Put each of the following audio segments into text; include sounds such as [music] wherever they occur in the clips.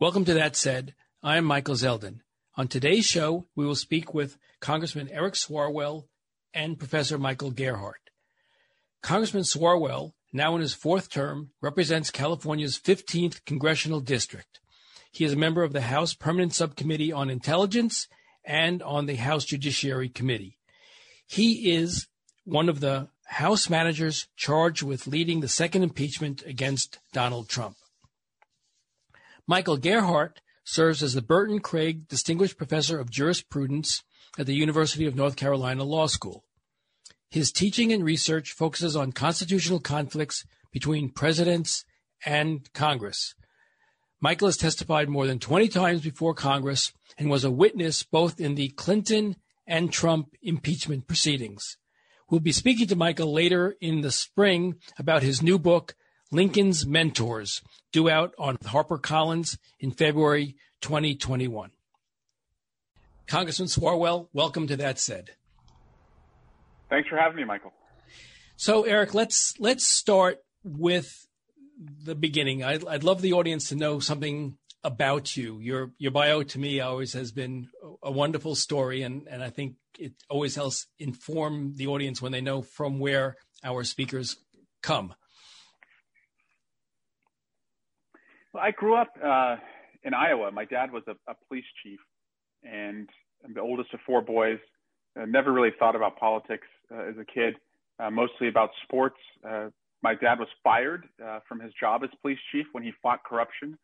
Welcome to That Said. I'm Michael Zeldin. On today's show, we will speak with Congressman Eric Swalwell and Professor Michael Gerhardt. Congressman Swalwell, now in his fourth term, represents California's 15th congressional district. He is a member of the House Permanent Subcommittee on Intelligence and on the House Judiciary Committee. He is one of the House managers charged with leading the second impeachment against Donald Trump. Michael Gerhardt serves as the Burton Craige Distinguished Professor of Jurisprudence at the University of North Carolina Law School. His teaching and research focuses on constitutional conflicts between presidents and Congress. Michael has testified more than 20 times before Congress and was a witness both in the Clinton and Trump impeachment proceedings. We'll be speaking to Michael later in the spring about his new book, Lincoln's Mentors, due out on HarperCollins in February 2021. Congressman Swalwell, welcome to That Said. Thanks for having me, Michael. So, Eric, let's let's start with the beginning. I'd, I'd love the audience to know something about you. Your your bio to me always has been a wonderful story, and, and I think it always helps inform the audience when they know from where our speakers come. Well, I grew up uh, in Iowa. My dad was a, a, police chief, and I'm the oldest of four boys. I never really thought about politics uh, as a kid, uh, mostly about sports. Uh, my dad was fired uh, from his job as police chief when he fought corruption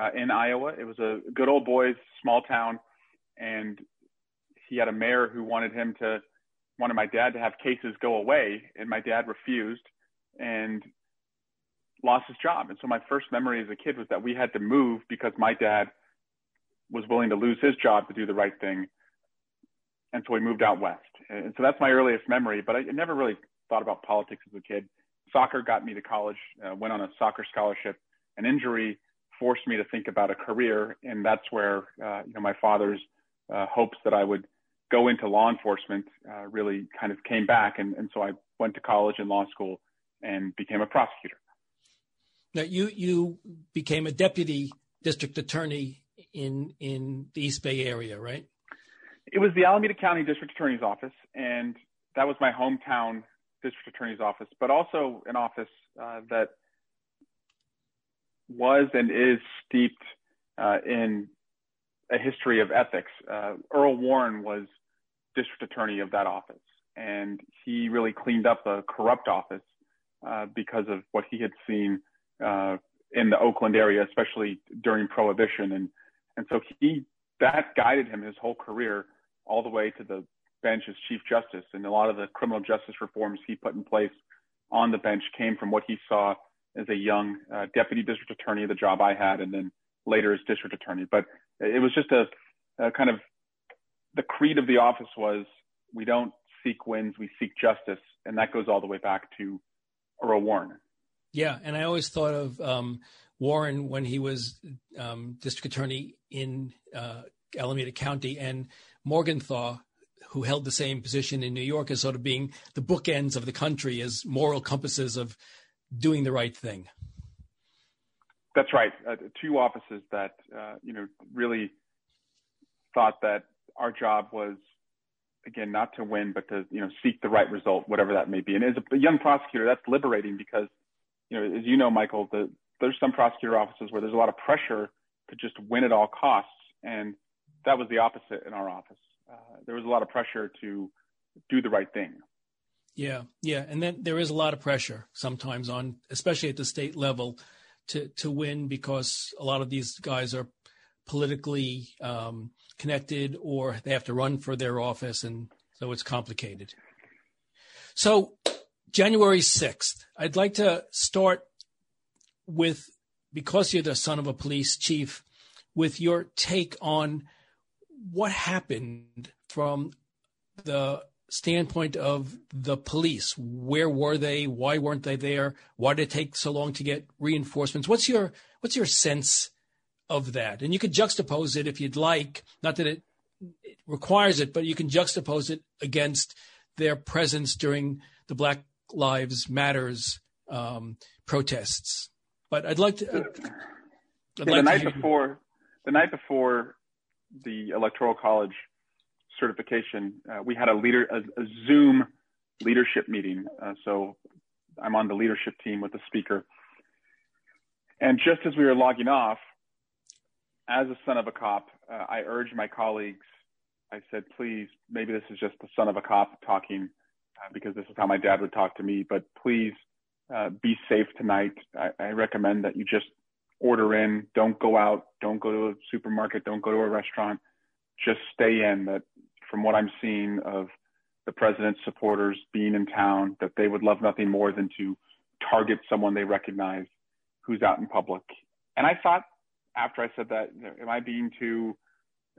uh, in Iowa. It was a good old boys small town, and he had a mayor who wanted him to wanted my dad to have cases go away, and my dad refused. And lost his job. And so my first memory as a kid was that we had to move because my dad was willing to lose his job to do the right thing. And so we moved out west. And so that's my earliest memory, but I never really thought about politics as a kid. Soccer got me to college, uh, went on a soccer scholarship. An injury forced me to think about a career. And that's where, uh, you know, my father's uh, hopes that I would go into law enforcement uh, really kind of came back. And, and so I went to college and law school and became a prosecutor. Now, you you became a deputy district attorney in in the East Bay area, right? It was the Alameda County District Attorney's Office, and that was my hometown district attorney's office, but also an office uh, that was and is steeped uh, in a history of ethics. Uh, Earl Warren was district attorney of that office, and he really cleaned up a corrupt office uh, because of what he had seen in the Oakland area, especially during Prohibition, and and so he that guided him his whole career all the way to the bench as Chief Justice, and a lot of the criminal justice reforms he put in place on the bench came from what he saw as a young uh, deputy district attorney, the job I had, and then later as district attorney. But it was just a, a kind of the creed of the office was we don't seek wins, we seek justice, and that goes all the way back to Earl Warren. Yeah, and I always thought of um, Warren when he was um, district attorney in uh, Alameda County, and Morgenthau, who held the same position in New York, as sort of being the bookends of the country as moral compasses of doing the right thing. That's right. Uh, two offices that uh, you know really thought that our job was again not to win, but to you know seek the right result, whatever that may be. And as a young prosecutor, that's liberating because you know, as you know, Michael, the, there's some prosecutor offices where there's a lot of pressure to just win at all costs, and that was the opposite in our office. Uh, there was a lot of pressure to do the right thing. Yeah, yeah, and then there is a lot of pressure sometimes on, especially at the state level, to to win because a lot of these guys are politically um, connected or they have to run for their office, and so it's complicated. So January 6th. I'd like to start with, because you're the son of a police chief, with your take on what happened from the standpoint of the police. Where were they? Why weren't they there? Why did it take so long to get reinforcements? What's your what's your sense of that? And you could juxtapose it if you'd like. Not that it, it requires it, but you can juxtapose it against their presence during the Black Lives Matters um, protests. But I'd like to. I'd yeah, like the night before, the night before the Electoral College certification, uh, we had a leader a, a Zoom leadership meeting. Uh, so I'm on the leadership team with the speaker. And just as we were logging off, as a son of a cop, uh, I urged my colleagues. I said, please, maybe this is just the son of a cop talking, uh, because this is how my dad would talk to me. But please uh, be safe tonight. I, I recommend that you just order in. Don't go out. Don't go to a supermarket. Don't go to a restaurant. Just stay in. That from what I'm seeing of the president's supporters being in town, that they would love nothing more than to target someone they recognize who's out in public. And I thought after I said that, am I being too,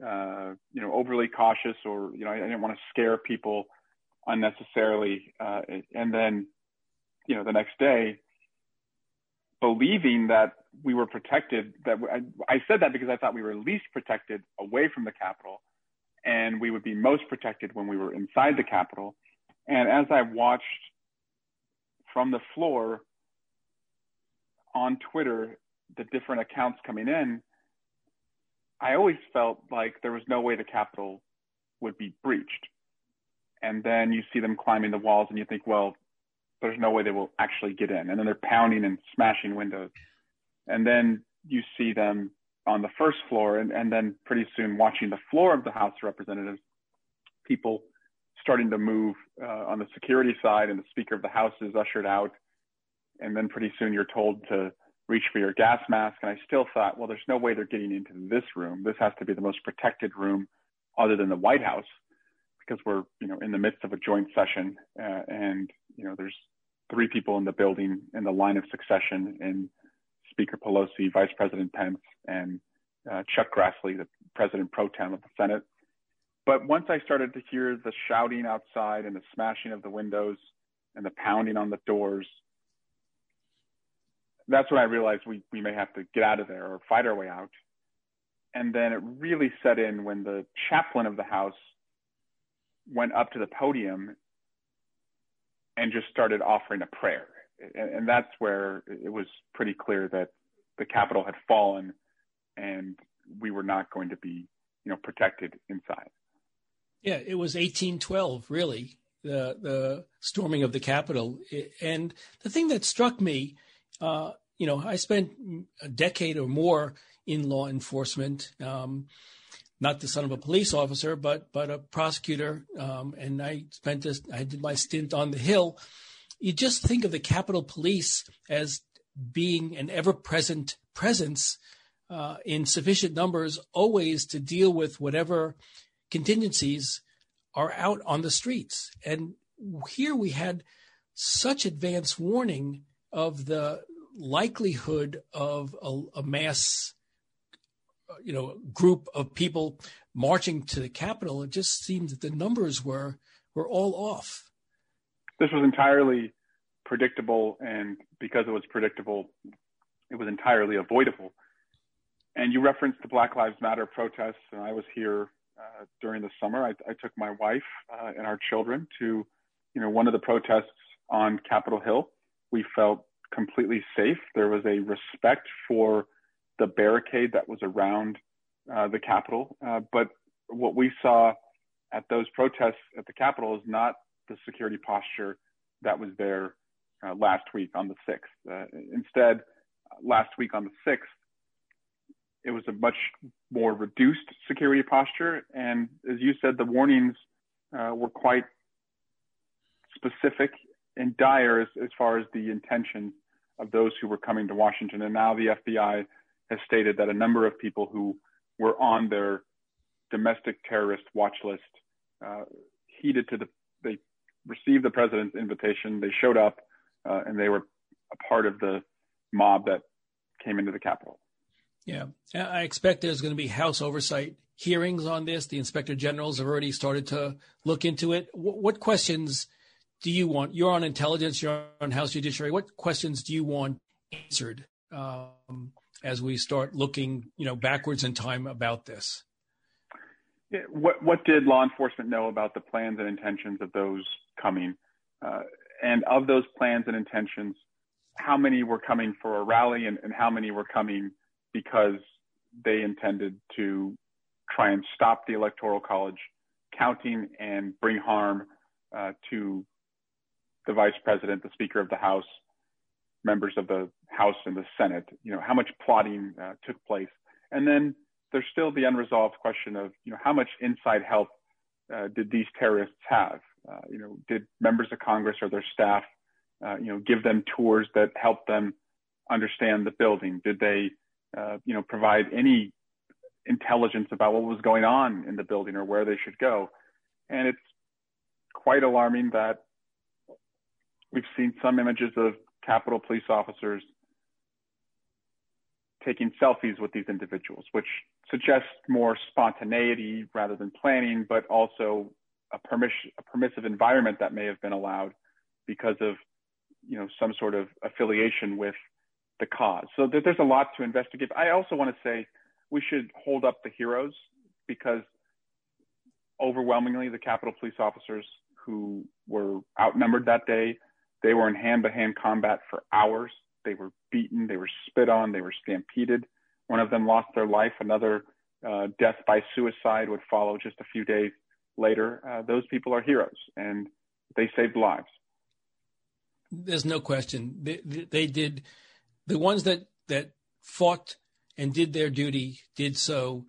uh, you know, overly cautious or, you know, I, I didn't want to scare people unnecessarily. Uh, and then, you know, the next day, believing that we were protected, that I, I said that because I thought we were least protected away from the Capitol and we would be most protected when we were inside the Capitol. And as I watched from the floor on Twitter, the different accounts coming in, I always felt like there was no way the Capitol would be breached. And then you see them climbing the walls and you think, well, there's no way they will actually get in. And then they're pounding and smashing windows. And then you see them on the first floor and, and then pretty soon watching the floor of the House of Representatives, people starting to move uh, on the security side and the Speaker of the House is ushered out. And then pretty soon you're told to reach for your gas mask. And I still thought, well, there's no way they're getting into this room. This has to be the most protected room other than the White House because we're, you know, in the midst of a joint session. Uh, and, you know, there's three people in the building in the line of succession and Speaker Pelosi, Vice President Pence, and uh, Chuck Grassley, the President pro tem of the Senate. But once I started to hear the shouting outside and the smashing of the windows and the pounding on the doors, that's when I realized we, we may have to get out of there or fight our way out. And then it really set in when the chaplain of the House went up to the podium and just started offering a prayer and, and that's where it was pretty clear that the Capitol had fallen and we were not going to be, you know, protected inside. Yeah, it was 1812, really, the the storming of the Capitol. And the thing that struck me, uh, you know, I spent a decade or more in law enforcement. Um, not the son of a police officer, but but a prosecutor, um, and I spent this. I did my stint on the Hill, you just think of the Capitol Police as being an ever present presence uh, in sufficient numbers always to deal with whatever contingencies are out on the streets. And here we had such advance warning of the likelihood of a, a mass you know group of people marching to the capitol it just seemed that the numbers were were all off this was entirely predictable, and because it was predictable, it was entirely avoidable. And you referenced the Black Lives Matter protests, and I was here uh, during the summer. I, I took my wife uh, and our children to, you know, one of the protests on Capitol Hill. We felt completely safe. There was a respect for the barricade that was around uh, the Capitol. Uh, but what we saw at those protests at the Capitol is not the security posture that was there uh, last week on the 6th. Uh, instead, last week on the 6th, it was a much more reduced security posture. And as you said, the warnings uh, were quite specific and dire as, as far as the intentions of those who were coming to Washington. And now the FBI has stated that a number of people who were on their domestic terrorist watch list uh, heeded to the they received the president's invitation. They showed up, uh, and they were a part of the mob that came into the Capitol. Yeah, I expect there's going to be House oversight hearings on this. The inspector generals have already started to look into it. what questions do you want? You're on intelligence, you're on House Judiciary. What questions do you want answered um, as we start looking, you know, backwards in time about this? What what did law enforcement know about the plans and intentions of those coming? Uh, and of those plans and intentions, how many were coming for a rally and, and how many were coming because they intended to try and stop the Electoral College counting and bring harm uh, to the vice president, the Speaker of the House, members of the House and the Senate. You know how much plotting uh, took place, and then there's still the unresolved question of you know how much inside help uh, did these terrorists have? Uh, you know, did members of Congress or their staff, uh, you know, give them tours that helped them understand the building? Did they, uh, you know, provide any intelligence about what was going on in the building or where they should go? And it's quite alarming that we've seen some images of Capitol police officers taking selfies with these individuals, which suggests more spontaneity rather than planning, but also a, a permissive environment that may have been allowed because of, you know, some sort of affiliation with the cause. So there's a lot to investigate. I also want to say we should hold up the heroes because overwhelmingly the Capitol police officers who were outnumbered that day, they were in hand-to-hand combat for hours. They were beaten, they were spit on, they were stampeded. One of them lost their life. Another uh, death by suicide would follow just a few days later. Uh, those people are heroes, and they saved lives. There's no question. They, they did. The ones that that fought and did their duty did so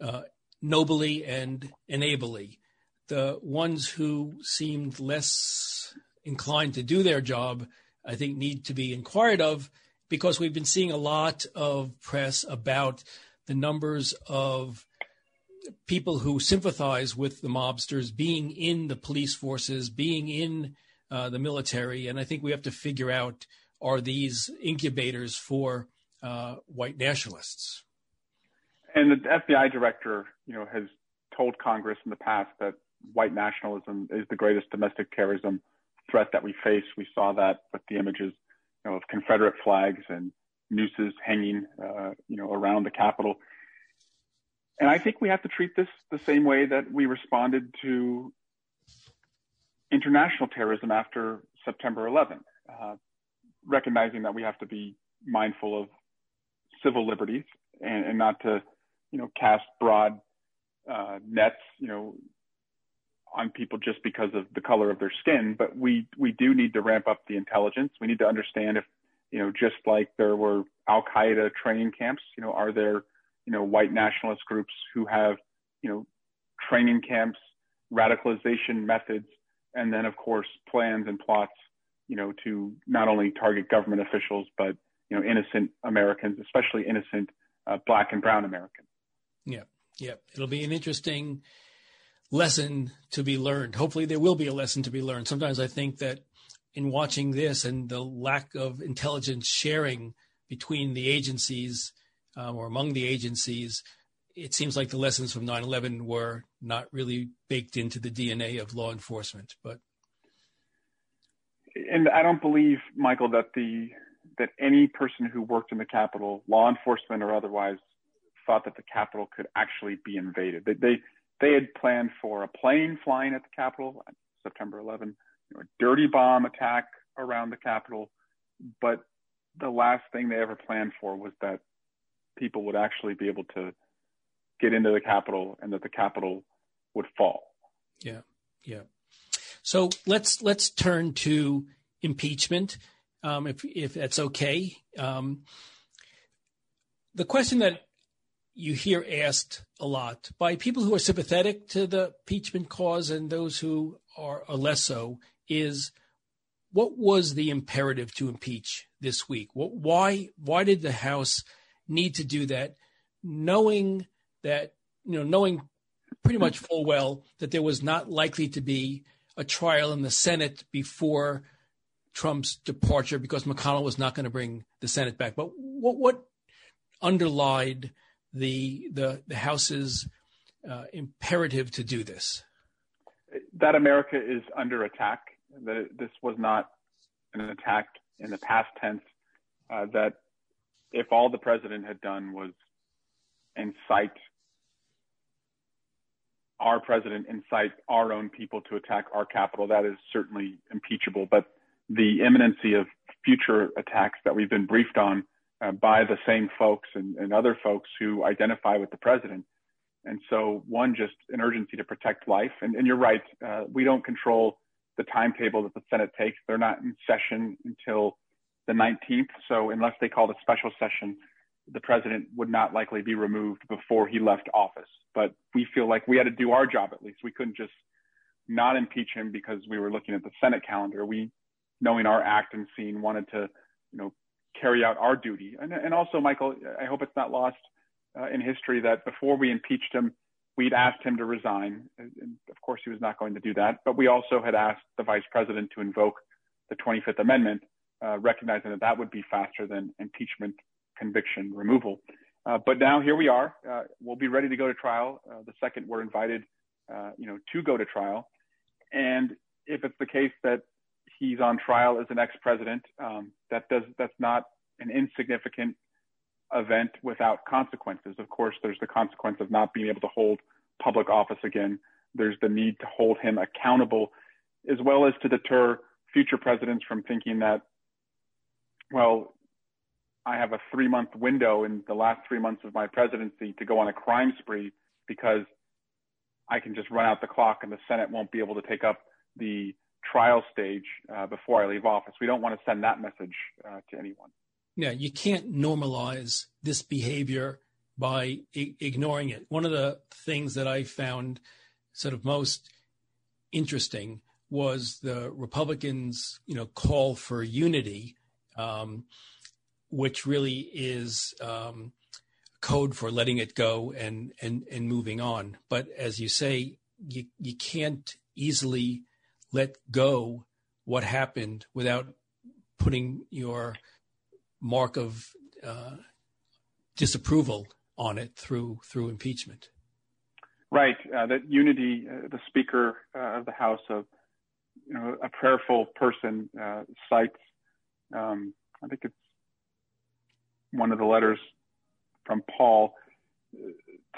uh, nobly and enably. The ones who seemed less inclined to do their job I think need to be inquired of because we've been seeing a lot of press about the numbers of people who sympathize with the mobsters being in the police forces, being in uh, the military. And I think we have to figure out are these incubators for uh, white nationalists? And the FBI director, you know, has told Congress in the past that white nationalism is the greatest domestic terrorism threat that we face. We saw that with the images you know, of Confederate flags and nooses hanging, uh, you know, around the Capitol. And I think we have to treat this the same way that we responded to international terrorism after September 11, uh, recognizing that we have to be mindful of civil liberties and, and not to, you know, cast broad uh, nets, you know, on people just because of the color of their skin, but we we do need to ramp up the intelligence. We need to understand if you know just like there were Al Qaeda training camps, you know, are there you know white nationalist groups who have you know training camps, radicalization methods, and then of course plans and plots, you know, to not only target government officials but you know innocent Americans, especially innocent uh, black and brown Americans. Yeah, yeah, it'll be an interesting lesson to be learned. Hopefully, there will be a lesson to be learned. Sometimes I think that in watching this and the lack of intelligence sharing between the agencies um, or among the agencies, it seems like the lessons from 9 11 were not really baked into the DNA of law enforcement. But and I don't believe, Michael, that the that any person who worked in the Capitol, law enforcement or otherwise, thought that the Capitol could actually be invaded. They, they they had planned for a plane flying at the Capitol on September 11, you know, a dirty bomb attack around the Capitol, but the last thing they ever planned for was that people would actually be able to get into the Capitol and that the Capitol would fall. Yeah, yeah. So let's let's turn to impeachment, um, if if that's okay. Um, the question that you hear asked a lot by people who are sympathetic to the impeachment cause and those who are, are less so is what was the imperative to impeach this week? What, why why did the House need to do that, knowing that you know knowing pretty much full well that there was not likely to be a trial in the Senate before Trump's departure because McConnell was not going to bring the Senate back. But what what underlied the the, the House's uh, imperative to do this? That America is under attack. That this was not an attack in the past tense. Uh, that if all the president had done was incite our president, incite our own people to attack our capital, that is certainly impeachable. But the imminency of future attacks that we've been briefed on uh, by the same folks and, and, other folks who identify with the president. And so, one, just an urgency to protect life. And, and you're right, uh, we don't control the timetable that the Senate takes. They're not in session until the 19th. So, unless they called a special session, the president would not likely be removed before he left office. But we feel like we had to do our job at least. We couldn't just not impeach him because we were looking at the Senate calendar. We, knowing our act and scene, wanted to, you know, carry out our duty. And, and also, Michael, I hope it's not lost uh, in history that before we impeached him, we'd asked him to resign. And of course, he was not going to do that. But we also had asked the vice president to invoke the 25th Amendment, uh, recognizing that that would be faster than impeachment, conviction, removal. Uh, but now here we are. Uh, we'll be ready to go to trial uh, the second we're invited, uh, you know, to go to trial. And if it's the case that he's on trial as an ex-president. Um, that does that's not an insignificant event without consequences. Of course, there's the consequence of not being able to hold public office again. There's the need to hold him accountable, as well as to deter future presidents from thinking that, well, I have a three month window in the last three months of my presidency to go on a crime spree because I can just run out the clock and the Senate won't be able to take up the trial stage uh, before I leave office. We don't want to send that message uh, to anyone. Yeah, you can't normalize this behavior by I- ignoring it. One of the things that I found sort of most interesting was the Republicans, you know, call for unity, um, which really is um, code for letting it go and and and moving on. But as you say, you you can't easily let go what happened without putting your mark of uh, disapproval on it through through impeachment. Right. Uh, that unity, uh, the Speaker uh, of the House, of you know, a prayerful person, uh, cites. Um, I think it's one of the letters from Paul uh,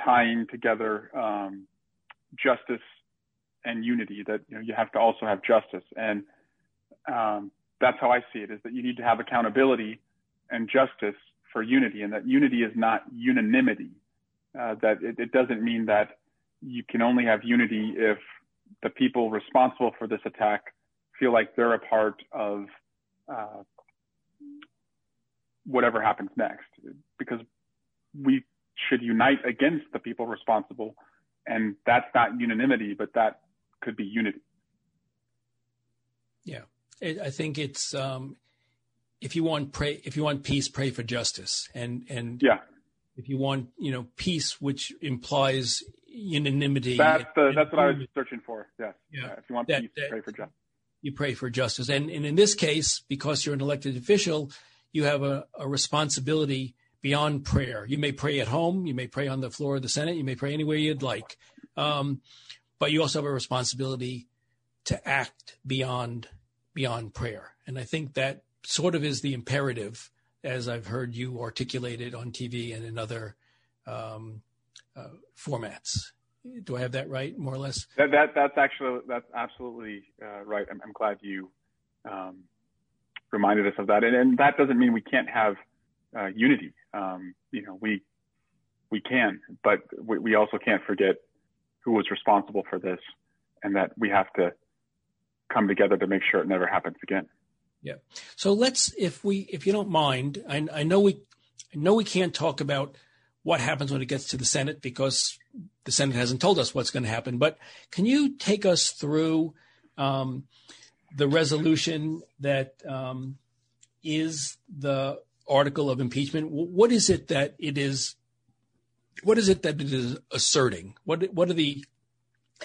tying together um, justice and unity that you know you have to also have justice. And um, that's how i see it is that you need to have accountability and justice for unity and that unity is not unanimity. Uh, that it, it, doesn't mean that you can only have unity if the people responsible for this attack feel like they're a part of uh, whatever happens next. Because we should unite against the people responsible and that's not unanimity but that could be unity. Yeah, I think it's um, if you want pray if you want peace, pray for justice, and and yeah, if you want you know peace, which implies unanimity. That's the, that's what I was searching for. Yeah, yeah. if you want that, peace, that, pray for justice. You pray for justice, and and in this case, because you're an elected official, you have a, a responsibility beyond prayer. You may pray at home, you may pray on the floor of the Senate, you may pray anywhere you'd like. Um, but you also have a responsibility to act beyond beyond prayer. And I think that sort of is the imperative, as I've heard you articulate it on TV and in other um, uh, formats. Do I have that right, more or less? That, that that's actually that's absolutely uh, right. I'm, I'm, glad you um, reminded us of that, and, and, that doesn't mean we can't have uh, unity. Um, you know, we we can, but we, we also can't forget who was responsible for this and that we have to come together to make sure it never happens again. Yeah. So let's, if we, if you don't mind, I, I know we, I know we can't talk about what happens when it gets to the Senate because the Senate hasn't told us what's going to happen. But can you take us through um, the resolution that um, is the article of impeachment? What is it that it is what is it that it is asserting? What what are the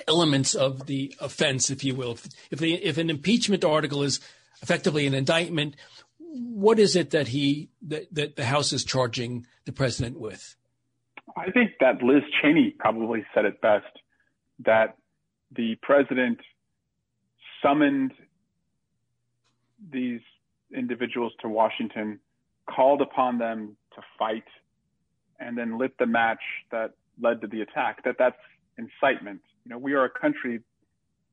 elements of the offense, if you will? If the if an impeachment article is effectively an indictment, what is it that he that, that the House is charging the president with? I think that Liz Cheney probably said it best that the president summoned these individuals to Washington, called upon them to fight and then lit the match that led to the attack, that that's incitement. You know, we are a country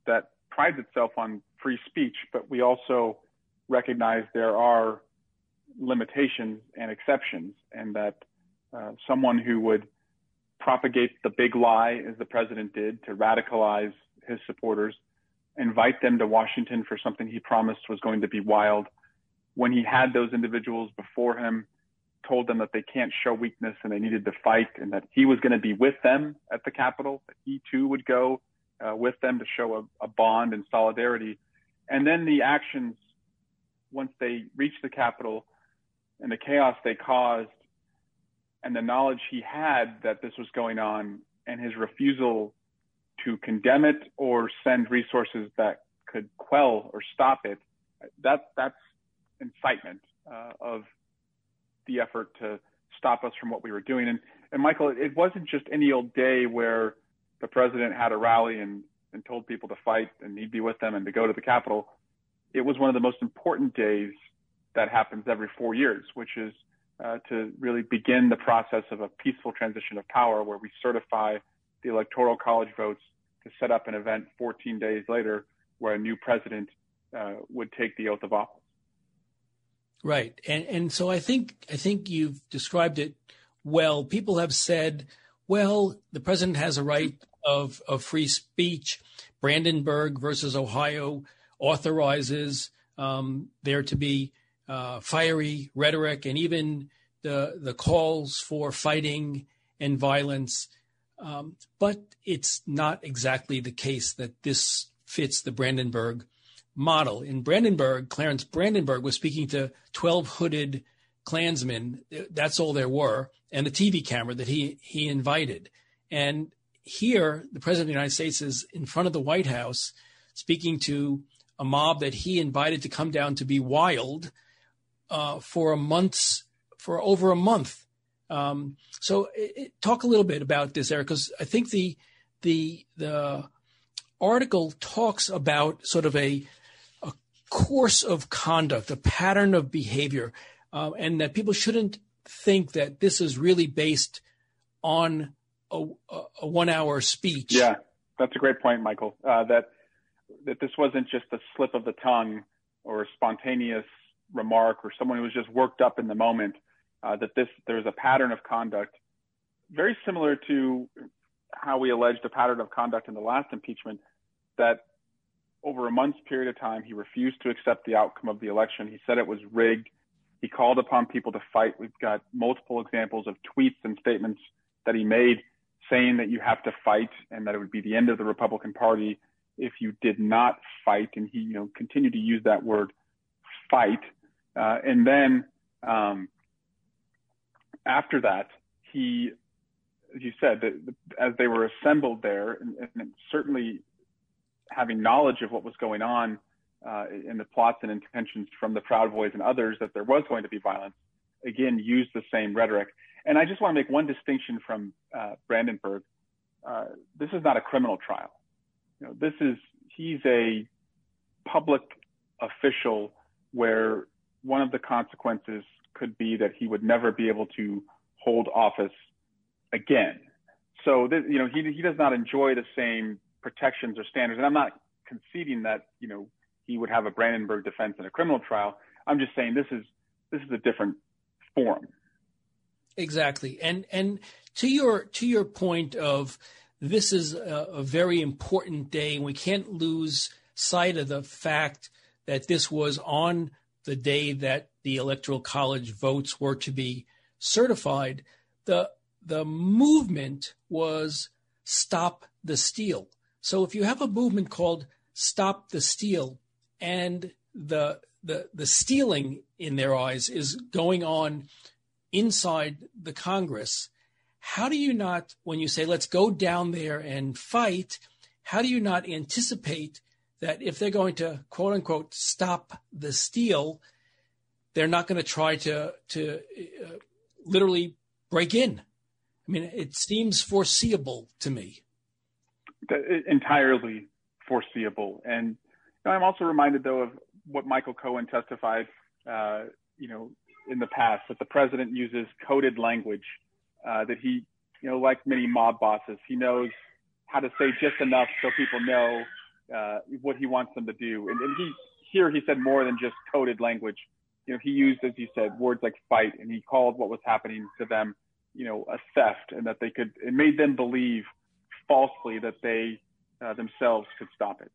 that prides itself on free speech, but we also recognize there are limitations and exceptions, and that uh, someone who would propagate the big lie, as the president did, to radicalize his supporters, invite them to Washington for something he promised was going to be wild. When he had those individuals before him, told them that they can't show weakness and they needed to fight, and that he was going to be with them at the Capitol, that he too would go uh, with them to show a, a bond and solidarity. And then the actions, once they reached the Capitol and the chaos they caused, and the knowledge he had that this was going on, and his refusal to condemn it or send resources that could quell or stop it, that, that's incitement uh, of the effort to stop us from what we were doing. And, and Michael, it wasn't just any old day where the president had a rally and, and told people to fight and he'd be with them and to go to the Capitol. It was one of the most important days that happens every four years, which is uh, to really begin the process of a peaceful transition of power where we certify the electoral college votes to set up an event 14 days later where a new president uh, would take the oath of office. Right. And and so I think I think you've described it well. People have said, well, the president has a right of, of free speech. Brandenburg versus Ohio authorizes um, there to be uh, fiery rhetoric and even the the calls for fighting and violence. Um, but it's not exactly the case that this fits the Brandenburg model. In Brandenburg, Clarence Brandenburg was speaking to 12 hooded Klansmen. That's all there were, and a TV camera that he, he invited. And here, the president of the United States is in front of the White House speaking to a mob that he invited to come down to be wild uh, for a month's for over a month. Um, so, it, talk a little bit about this, Eric, because I think the the the article talks about sort of a course of conduct, a pattern of behavior, uh, and that people shouldn't think that this is really based on a, a one-hour speech. Yeah, that's a great point, Michael. Uh, that that this wasn't just a slip of the tongue or a spontaneous remark or someone who was just worked up in the moment. Uh, that this there's a pattern of conduct very similar to how we alleged a pattern of conduct in the last impeachment that over a month's period of time, he refused to accept the outcome of the election. He said it was rigged. He called upon people to fight. We've got multiple examples of tweets and statements that he made saying that you have to fight and that it would be the end of the Republican Party if you did not fight. And he, you know, continued to use that word fight. Uh, and then um, after that, he, as you said, the, the, as they were assembled there, and, and certainly having knowledge of what was going on uh, in the plots and intentions from the Proud Boys and others that there was going to be violence, again, used the same rhetoric. And I just want to make one distinction from uh, Brandenburg. Uh, this is not a criminal trial. You know, this is, he's a public official where one of the consequences could be that he would never be able to hold office again. So, this, you know, he, he does not enjoy the same protections or standards. And I'm not conceding that, you know, he would have a Brandenburg defense in a criminal trial. I'm just saying this is this is a different form. Exactly. And and to your to your point of this is a, a very important day we can't lose sight of the fact that this was on the day that the electoral college votes were to be certified. The the movement was stop the steal. So if you have a movement called Stop the Steal and the the the stealing in their eyes is going on inside the Congress, how do you not when you say let's go down there and fight, how do you not anticipate that if they're going to quote unquote stop the steal, they're not going to try to to uh, literally break in. I mean, it seems foreseeable to me entirely foreseeable. And I'm also reminded, though, of what Michael Cohen testified, uh, you know, in the past that the president uses coded language uh, that he, you know, like many mob bosses, he knows how to say just enough so people know uh, what he wants them to do. And, and he here he said more than just coded language. you know, he used, as you said, words like fight, and he called what was happening to them, you know, a theft, and that they could. It made them believe falsely that they uh, themselves could stop it.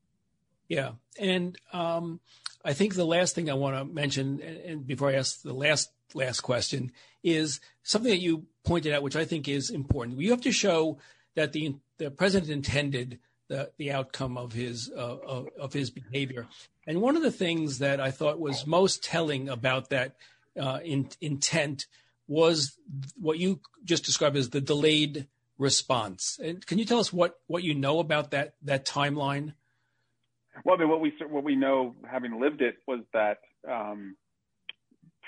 Yeah, and um, I think the last thing I want to mention, and before I ask the last last question, is something that you pointed out, which I think is important. You have to show that the the president intended the the outcome of his uh, of, of, his behavior. And one of the things that I thought was most telling about that uh, in, intent was what you just described as the delayed response. And can you tell us what what you know about that that timeline? Well, I mean, what we what we know, having lived it, was that um,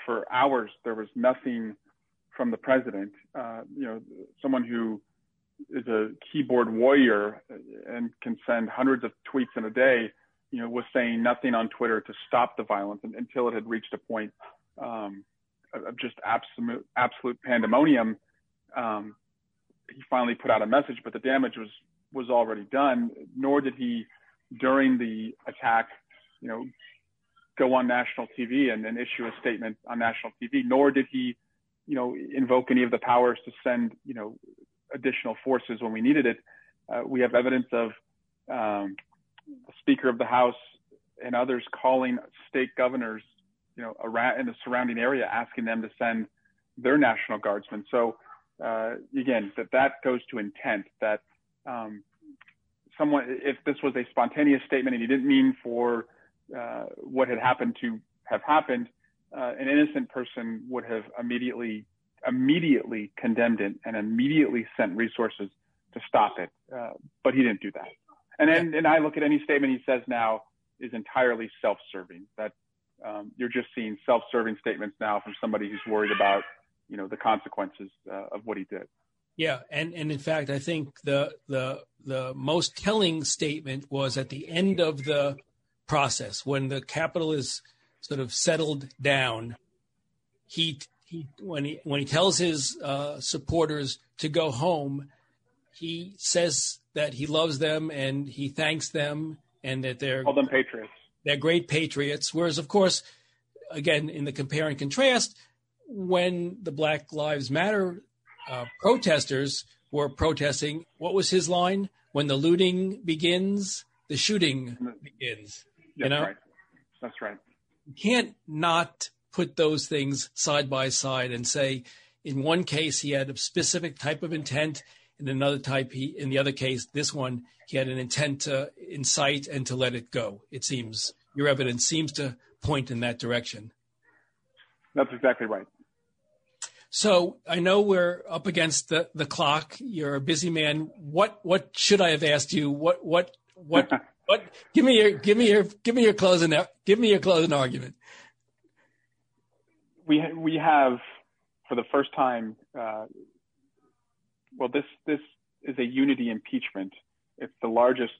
for hours there was nothing from the president. Uh, you know, someone who is a keyboard warrior and can send hundreds of tweets in a day, you know, was saying nothing on Twitter to stop the violence until it had reached a point um, of just absolute absolute pandemonium. Um, he finally put out a message, but the damage was was already done. Nor did he, during the attack, you know, go on national TV and, and issue a statement on national TV. Nor did he, you know, invoke any of the powers to send, you know, additional forces when we needed it. Uh, we have evidence of um, the Speaker of the House and others calling state governors, you know, around in the surrounding area, asking them to send their National Guardsmen. So again, that that goes to intent. That um, someone, if this was a spontaneous statement and he didn't mean for uh, what had happened to have happened, uh, an innocent person would have immediately immediately condemned it and immediately sent resources to stop it. Uh, but he didn't do that. And then, and I look at any statement he says now is entirely self-serving. That um, you're just seeing self-serving statements now from somebody who's worried about, you know, the consequences uh, of what he did. Yeah, and and in fact, I think the the the most telling statement was at the end of the process when the capital is sort of settled down. He he when he when he tells his uh, supporters to go home, he says that he loves them and he thanks them and that they're all them patriots. They're great patriots. Whereas, of course, again in the compare and contrast, when the Black Lives Matter uh, protesters were protesting, what was his line? When the looting begins, the shooting begins. That's you know, right. That's right. You can't not put those things side by side and say, in one case, he had a specific type of intent. In another type, he, in the other case, this one, he had an intent to incite and to let it go. It seems your evidence seems to point in that direction. That's exactly right. So I know we're up against the, the clock. You're a busy man. What what should I have asked you? What what what [laughs] what? Give me your give me your give me your closing give me your closing argument we we have for the first time. Uh, well, this this is a unity impeachment. It's the largest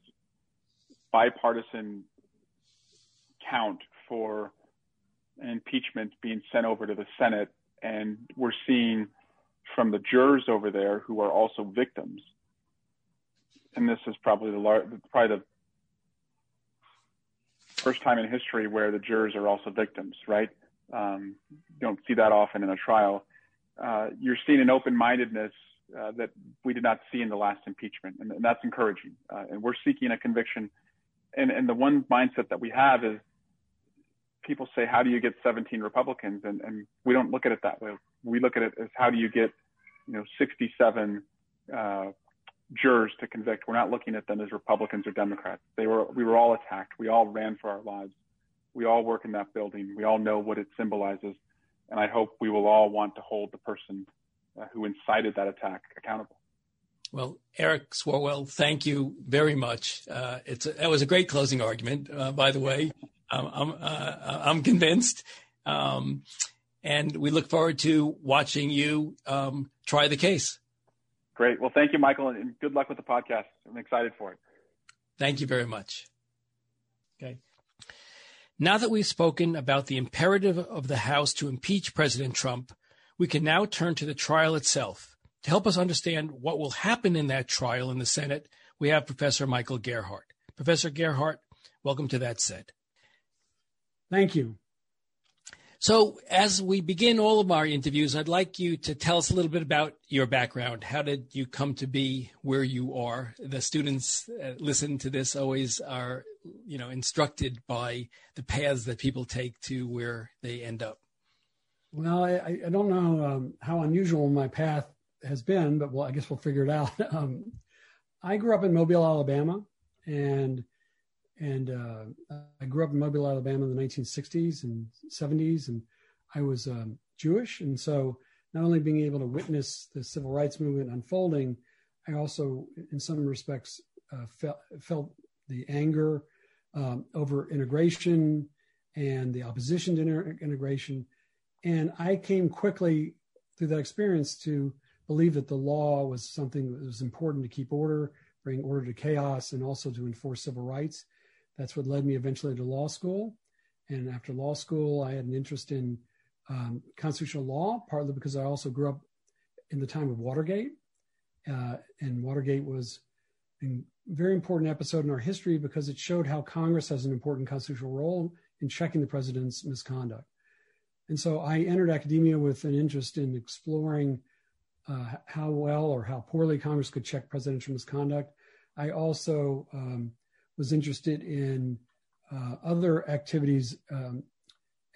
bipartisan count for an impeachment being sent over to the Senate, and we're seeing from the jurors over there who are also victims. And this is probably the lar- probably the first time in history where the jurors are also victims, right? Um, don't see that often in a trial. Uh, you're seeing an open-mindedness uh, that we did not see in the last impeachment, and, and that's encouraging. Uh, and we're seeking a conviction. And, and the one mindset that we have is people say, "How do you get 17 Republicans?" And, and we don't look at it that way. We look at it as how do you get, you know, 67 uh, jurors to convict. We're not looking at them as Republicans or Democrats. They were we were all attacked. We all ran for our lives we all work in that building. We all know what it symbolizes. And I hope we will all want to hold the person uh, who incited that attack accountable. Well, Eric Swalwell, thank you very much. Uh, it's a, that was a great closing argument, uh, by the way. I'm, I'm, uh, I'm convinced. Um, and we look forward to watching you um, try the case. Great. Well, thank you, Michael, and good luck with the podcast. I'm excited for it. Thank you very much. Okay. Now that we've spoken about the imperative of the House to impeach President Trump, we can now turn to the trial itself. To help us understand what will happen in that trial in the Senate, we have Professor Michael Gerhardt. Professor Gerhardt, welcome to That Said. Thank you. So, as we begin all of our interviews, I'd like you to tell us a little bit about your background. How did you come to be where you are? The students uh, listen to this always are, you know, instructed by the paths that people take to where they end up. Well, I, I don't know um, how unusual my path has been, but well, I guess we'll figure it out. [laughs] Um, I grew up in Mobile, Alabama, and and uh, I grew up in Mobile, Alabama in the 1960s and 70s, and I was um, Jewish, and so not only being able to witness the civil rights movement unfolding, I also, in some respects, uh, felt, felt the anger um, over integration and the opposition to inter- integration, and I came quickly through that experience to believe that the law was something that was important to keep order, bring order to chaos, and also to enforce civil rights. That's what led me eventually to law school. And after law school, I had an interest in um, constitutional law, partly because I also grew up in the time of Watergate. Uh, and Watergate was a very important episode in our history because it showed how Congress has an important constitutional role in checking the president's misconduct. And so I entered academia with an interest in exploring uh, how well or how poorly Congress could check presidential misconduct. I also um, was interested in uh, other activities um,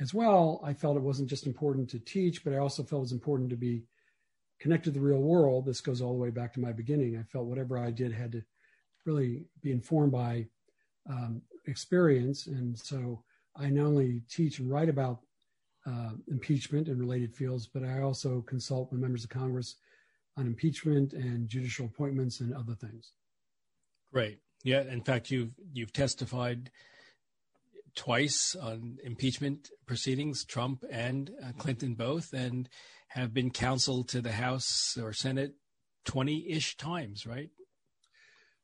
as well. I felt it wasn't just important to teach, but I also felt it was important to be connected to the real world. This goes all the way back to my beginning. I felt whatever I did had to really be informed by um, experience. And so I not only teach and write about uh, impeachment and related fields, but I also consult with members of Congress on impeachment and judicial appointments and other things. Great. Yeah, in fact, you've you've testified twice on impeachment proceedings, Trump and uh, Clinton both, and have been counsel to the House or Senate twenty-ish times, right?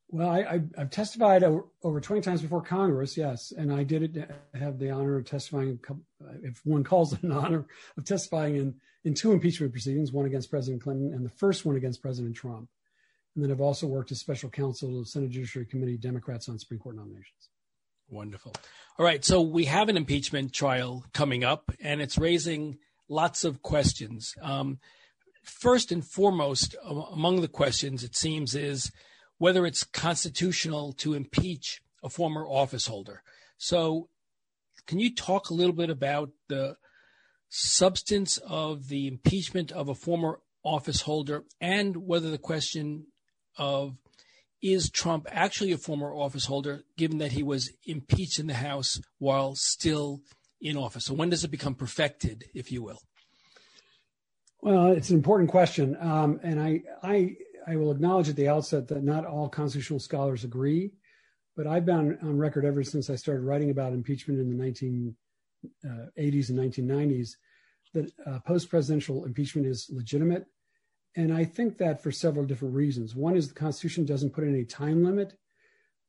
Well, I, have testified over, over, 20 times before Congress, yes, and I did it, have the honor of testifying, if one calls it an honor, of testifying in, in two impeachment proceedings, one against President Clinton and the first one against President Trump. And then I've also worked as special counsel the Senate Judiciary Committee Democrats on Supreme Court nominations. Wonderful. All right. So we have an impeachment trial coming up, and it's raising lots of questions. Um, first and foremost, among the questions, it seems, is whether it's constitutional to impeach a former office holder. So, can you talk a little bit about the substance of the impeachment of a former office holder and whether the question of is Trump actually a former office holder, given that he was impeached in the House while still in office? So when does it become perfected, if you will? Well, it's an important question, um, and I, I, I will acknowledge at the outset that not all constitutional scholars agree, but I've been on record ever since I started writing about impeachment in the 1980s uh, and 1990s that uh, post-presidential impeachment is legitimate and I think that for several different reasons. One is the Constitution doesn't put in any time limit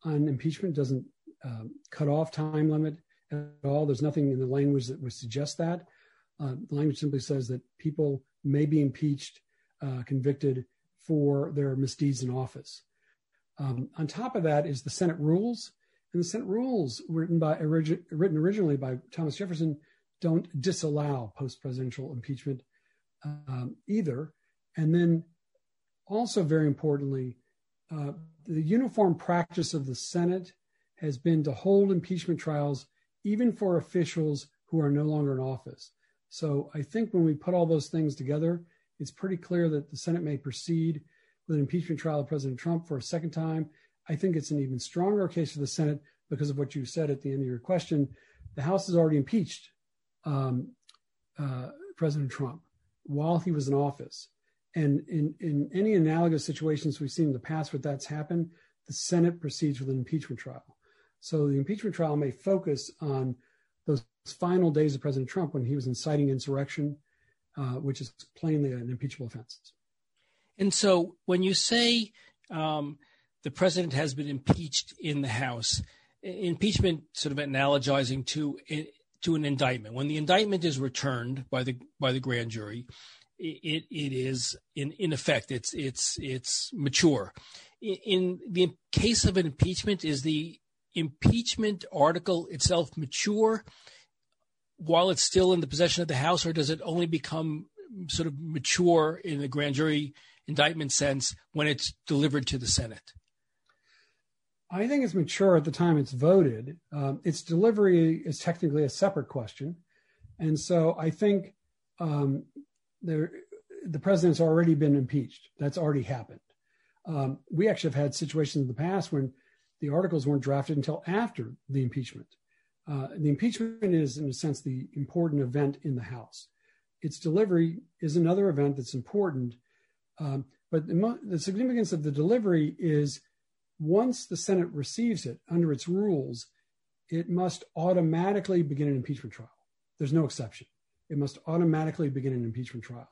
on impeachment, doesn't um, cut off time limit at all. There's nothing in the language that would suggest that. Uh, the language simply says that people may be impeached, uh, convicted for their misdeeds in office. Um, on top of that is the Senate rules, and the Senate rules written by origi- written originally by Thomas Jefferson don't disallow post-presidential impeachment um, either. And then also very importantly, uh, the uniform practice of the Senate has been to hold impeachment trials even for officials who are no longer in office. So I think when we put all those things together, it's pretty clear that the Senate may proceed with an impeachment trial of President Trump for a second time. I think it's an even stronger case for the Senate because of what you said at the end of your question. The House has already impeached um, uh, President Trump while he was in office. And in, in any analogous situations we've seen in the past where that's happened, the Senate proceeds with an impeachment trial. So the impeachment trial may focus on those final days of President Trump when he was inciting insurrection, uh, which is plainly an impeachable offense. And so when you say um, the president has been impeached in the House, impeachment sort of analogizing to to an indictment. When the indictment is returned by the by the grand jury, it it is in in effect it's it's it's mature. In the case of an impeachment, is the impeachment article itself mature, while it's still in the possession of the House, or does it only become sort of mature in the grand jury indictment sense when it's delivered to the Senate? I think it's mature at the time it's voted. Um, its delivery is technically a separate question. And so I think um, there, the president's already been impeached. That's already happened. Um, we actually have had situations in the past when the articles weren't drafted until after the impeachment. Uh, the impeachment is, in a sense, the important event in the House. Its delivery is another event that's important. Um, but the, the significance of the delivery is once the Senate receives it under its rules, it must automatically begin an impeachment trial. There's no exception. It must automatically begin an impeachment trial.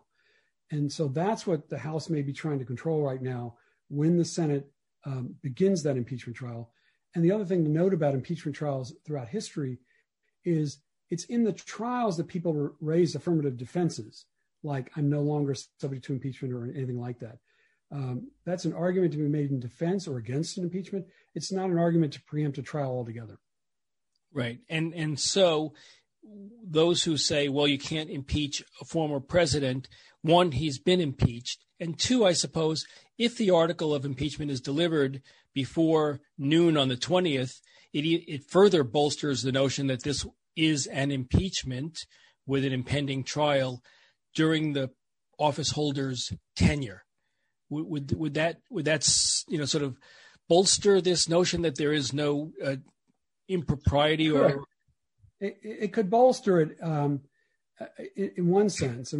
And so that's what the House may be trying to control right now when the Senate um, begins that impeachment trial. And the other thing to note about impeachment trials throughout history is it's in the trials that people raise affirmative defenses, like I'm no longer subject to impeachment or anything like that. Um, that's an argument to be made in defense or against an impeachment. It's not an argument to preempt a trial altogether. Right, and and so those who say, well, you can't impeach a former president, one, he's been impeached, and two, I suppose, if the article of impeachment is delivered before noon on the twentieth, it it further bolsters the notion that this is an impeachment with an impending trial during the office holder's tenure. Would, would, would that would that you know sort of bolster this notion that there is no uh, impropriety or it, it, could bolster it um, in, in, one sense.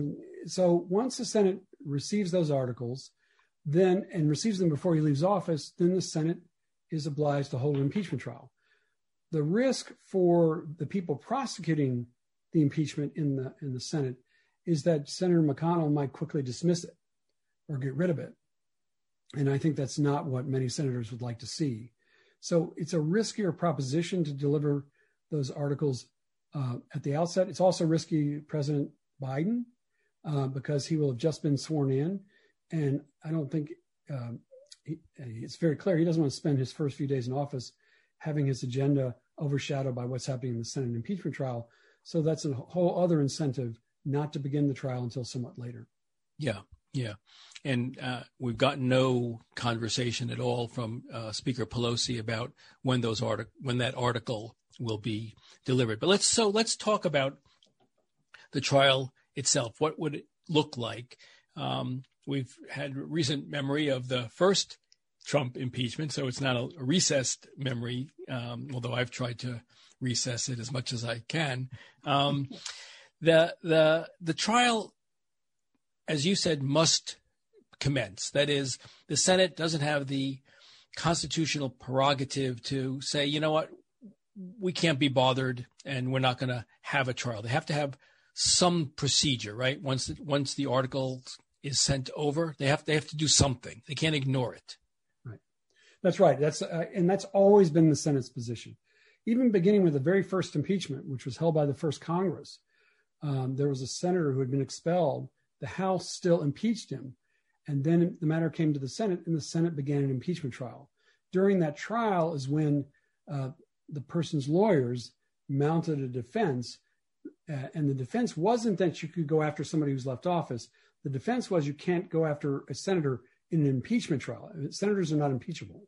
So once the Senate receives those articles, then and receives them before he leaves office, then the Senate is obliged to hold an impeachment trial. The risk for the people prosecuting the impeachment in the in the Senate is that Senator McConnell might quickly dismiss it or get rid of it. And I think that's not what many senators would like to see. So it's a riskier proposition to deliver those articles uh, at the outset. It's also risky, President Biden, uh, because he will have just been sworn in. And I don't think um, he, it's very clear he doesn't want to spend his first few days in office having his agenda overshadowed by what's happening in the Senate impeachment trial. So that's a whole other incentive not to begin the trial until somewhat later. Yeah, yeah, and uh, we've gotten no conversation at all from uh, Speaker Pelosi about when those artic- when that article will be delivered. But let's so let's talk about the trial itself. What would it look like? Um, we've had recent memory of the first Trump impeachment, so it's not a, a recessed memory. Um, although I've tried to recess it as much as I can. Um, [laughs] the the the trial as you said, must commence. That is, the Senate doesn't have the constitutional prerogative to say, you know what, we can't be bothered and we're not going to have a trial. They have to have some procedure, right? Once the, once the article is sent over, they have they have to do something. They can't ignore it. Right. That's right. That's uh, and that's always been the Senate's position. Even beginning with the very first impeachment, which was held by the first Congress, um, there was a senator who had been expelled the House still impeached him. And then the matter came to the Senate, and the Senate began an impeachment trial. During that trial is when uh, the person's lawyers mounted a defense. Uh, and the defense wasn't that you could go after somebody who's left office. The defense was you can't go after a senator in an impeachment trial. Senators are not impeachable.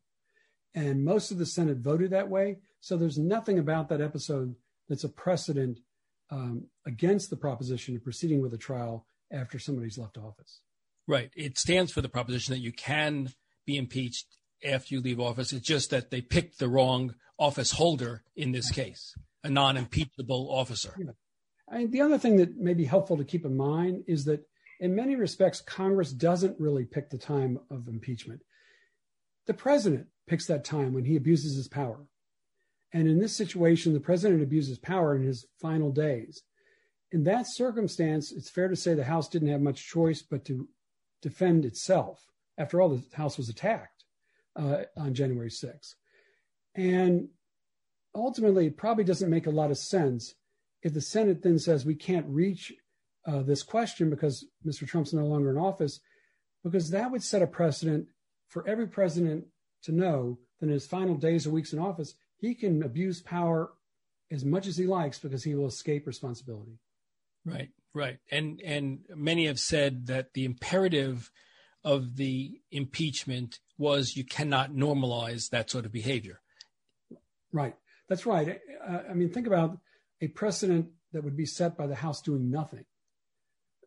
And most of the Senate voted that way. So there's nothing about that episode that's a precedent um, against the proposition of proceeding with a trial after somebody's left office. Right. It stands for the proposition that you can be impeached after you leave office. It's just that they picked the wrong office holder in this case, a non impeachable officer. Yeah. I mean, the other thing that may be helpful to keep in mind is that in many respects, Congress doesn't really pick the time of impeachment. The president picks that time when he abuses his power. And in this situation, the president abuses power in his final days in that circumstance, it's fair to say the House didn't have much choice but to defend itself. After all, the House was attacked uh, on January 6th. And ultimately, it probably doesn't make a lot of sense if the Senate then says we can't reach uh, this question because Mr. Trump's no longer in office, because that would set a precedent for every president to know that in his final days or weeks in office, he can abuse power as much as he likes because he will escape responsibility. Right, right. And and many have said that the imperative of the impeachment was you cannot normalize that sort of behavior. Right. That's right. I mean, think about a precedent that would be set by the House doing nothing.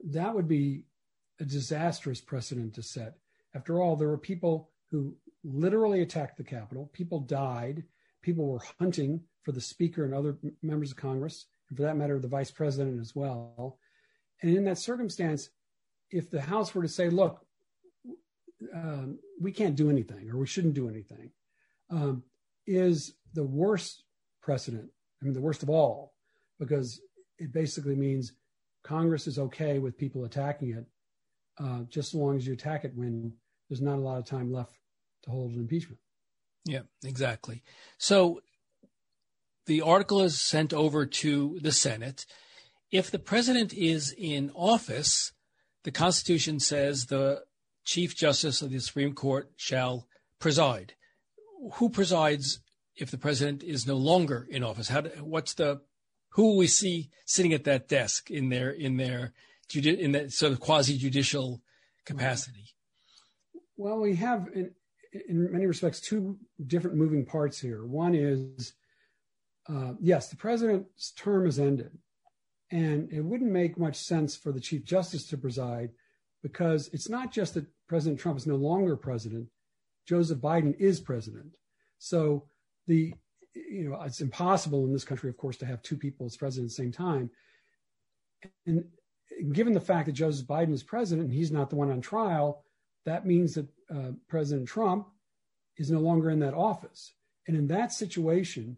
That would be a disastrous precedent to set. After all, there were people who literally attacked the Capitol. People died. People were hunting for the Speaker and other members of Congress, and for that matter, the Vice President as well. And in that circumstance, if the House were to say, look, um, we can't do anything or we shouldn't do anything, um, is the worst precedent. I mean, the worst of all, because it basically means Congress is okay with people attacking it, uh, just as long as you attack it when there's not a lot of time left to hold an impeachment. Yeah, exactly. So the article is sent over to the Senate. If the president is in office, the Constitution says the Chief Justice of the Supreme Court shall preside. Who presides if the president is no longer in office? How? what's the who will we see sitting at that desk in their in their in that sort of quasi judicial capacity? Well, we have in, in many respects two different moving parts here. One is uh, yes, the president's term is ended, and it wouldn't make much sense for the chief justice to preside because it's not just that President Trump is no longer president; Joseph Biden is president. So the you know it's impossible in this country, of course, to have two people as president at the same time. And given the fact that Joseph Biden is president and he's not the one on trial, that means that uh, President Trump is no longer in that office. And in that situation,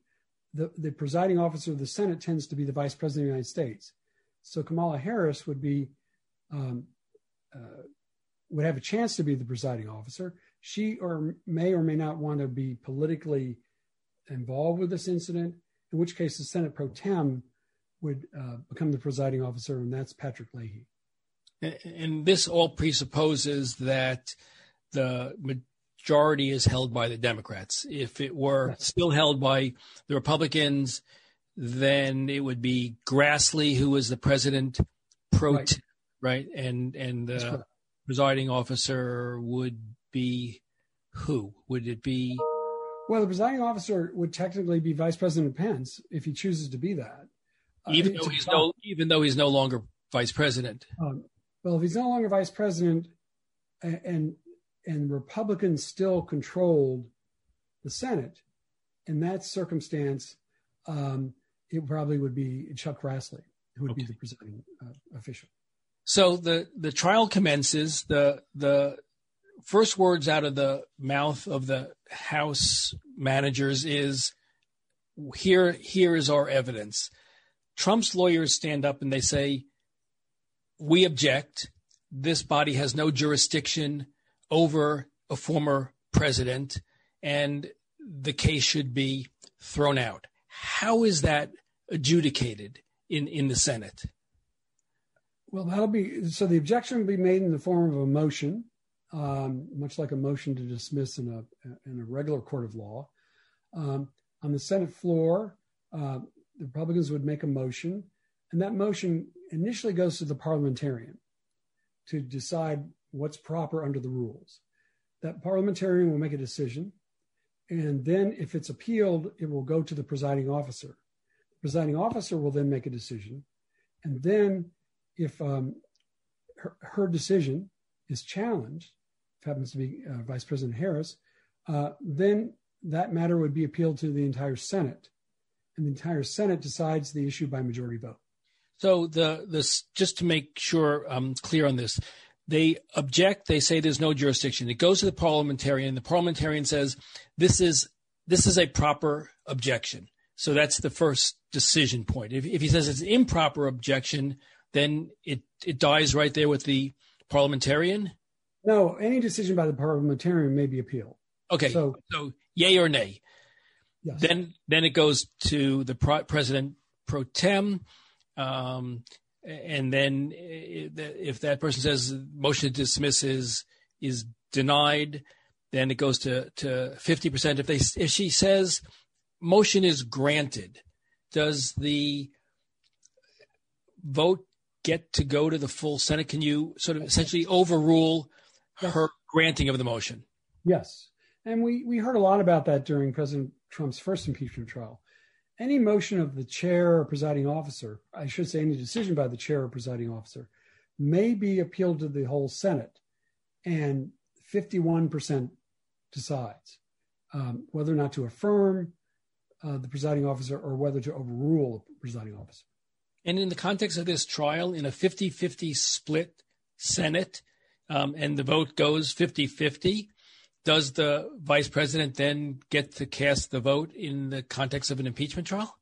the, the presiding officer of the Senate tends to be the vice president of the United States. So Kamala Harris would be um, uh, would have a chance to be the presiding officer. She or may or may not want to be politically involved with this incident, in which case the Senate pro tem would uh, become the presiding officer, and that's Patrick Leahy. And this all presupposes that the majority is held by the Democrats. If it were yes. still held by the Republicans, then it would be Grassley who was the president pro right, right? and and the presiding officer would be who? Would it be? Well, the presiding officer would technically be Vice President Pence if he chooses to be that. Uh, even uh, though he's no, even though he's no longer vice president. Um, well, if he's no longer vice president, and, and and Republicans still controlled the Senate, in that circumstance, um, it probably would be Chuck Grassley who would okay. be the presiding uh, official. So the the trial commences. the The first words out of the mouth of the House managers is, "Here, here is our evidence." Trump's lawyers stand up and they say, "We object. This body has no jurisdiction over a former president, and the case should be thrown out." How is that adjudicated in in the Senate? Well, that'll be so. The objection will be made in the form of a motion, um, much like a motion to dismiss in a in a regular court of law. Um, on the Senate floor, uh, the Republicans would make a motion, and that motion initially goes to the parliamentarian to decide what's proper under the rules. That parliamentarian will make a decision, and then if it's appealed, it will go to the presiding officer. The presiding officer will then make a decision, and then if um, her, her, decision is challenged, if happens to be uh, Vice President Harris, uh, then that matter would be appealed to the entire Senate, and the entire Senate decides the issue by majority vote. So the this just to make sure I'm clear on this, they object. They say there's no jurisdiction. It goes to the parliamentarian. The parliamentarian says this is this is a proper objection. So that's the first decision point. If, if he says it's improper objection, then it, it dies right there with the parliamentarian? No, any decision by the parliamentarian may be appealed. Okay, so, so yay or nay. Yes. Then then it goes to the president pro tem, um, and then if that person says motion to dismiss is is denied, then it goes to to fifty percent. If they if she says motion is granted, does the vote get to go to the full Senate? Can you sort of essentially overrule yes. her granting of the motion? Yes. And we, we heard a lot about that during President Trump's first impeachment trial. Any motion of the chair or presiding officer, I should say any decision by the chair or presiding officer, may be appealed to the whole Senate. And 51% decides um, whether or not to affirm uh, the presiding officer or whether to overrule the presiding officer. And in the context of this trial, in a 50 50 split Senate, um, and the vote goes 50 50, does the vice president then get to cast the vote in the context of an impeachment trial?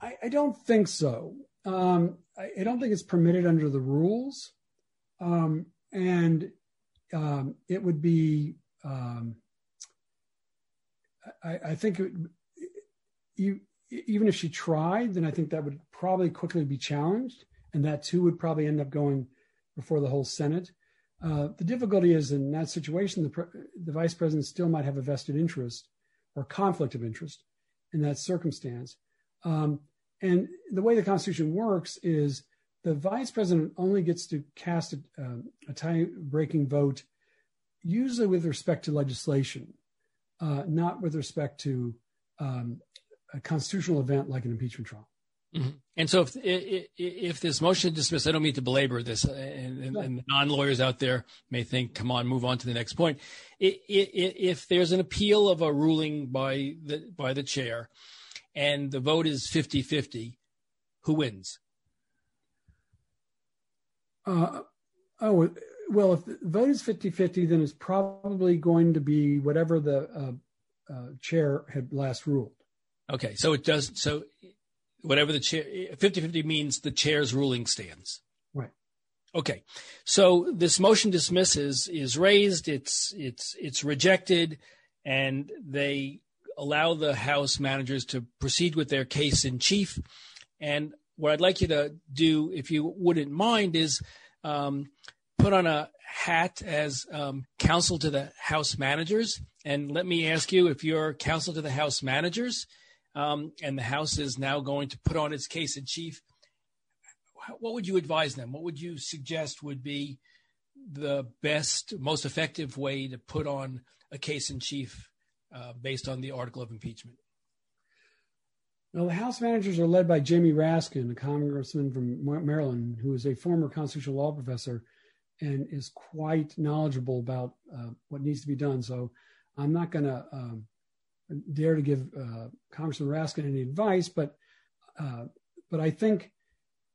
I, I don't think so. Um, I, I, don't think it's permitted under the rules. Um, and um, it would be, um, I, I, think it, you, even if she tried, then I think that would probably quickly be challenged. And that too would probably end up going before the whole Senate. Uh, the difficulty is in that situation, the, pre- the vice president still might have a vested interest or conflict of interest in that circumstance. Um, and the way the Constitution works is the vice president only gets to cast a, um, a tie-breaking vote, usually with respect to legislation, uh, not with respect to um, a constitutional event like an impeachment trial. Mm-hmm. And so, if, if, if this motion to dismiss, I don't mean to belabor this, uh, and, and, and non lawyers out there may think, "Come on, move on to the next point." If there's an appeal of a ruling by the by the chair, and the vote is 50-50, who wins? Uh, oh well, if the vote is 50-50, then it's probably going to be whatever the uh, uh, chair had last ruled. Okay, so it does. So whatever the chair 50-50 means the chair's ruling stands. Right. Okay so this motion dismisses is raised it's it's it's rejected and they allow the house managers to proceed with their case in chief. And what i'd like you to do if you wouldn't mind is um, put on a hat as um, counsel to the house managers. And let me ask you if you're counsel to the house managers um, and the House is now going to put on its case in chief. What would you advise them? What would you suggest would be the best, most effective way to put on a case in chief uh, based on the article of impeachment? Well, the House managers are led by Jamie Raskin, a congressman from Maryland, who is a former constitutional law professor and is quite knowledgeable about uh, what needs to be done. So I'm not going to um, dare to give uh, Congressman Raskin any advice, but uh, but I think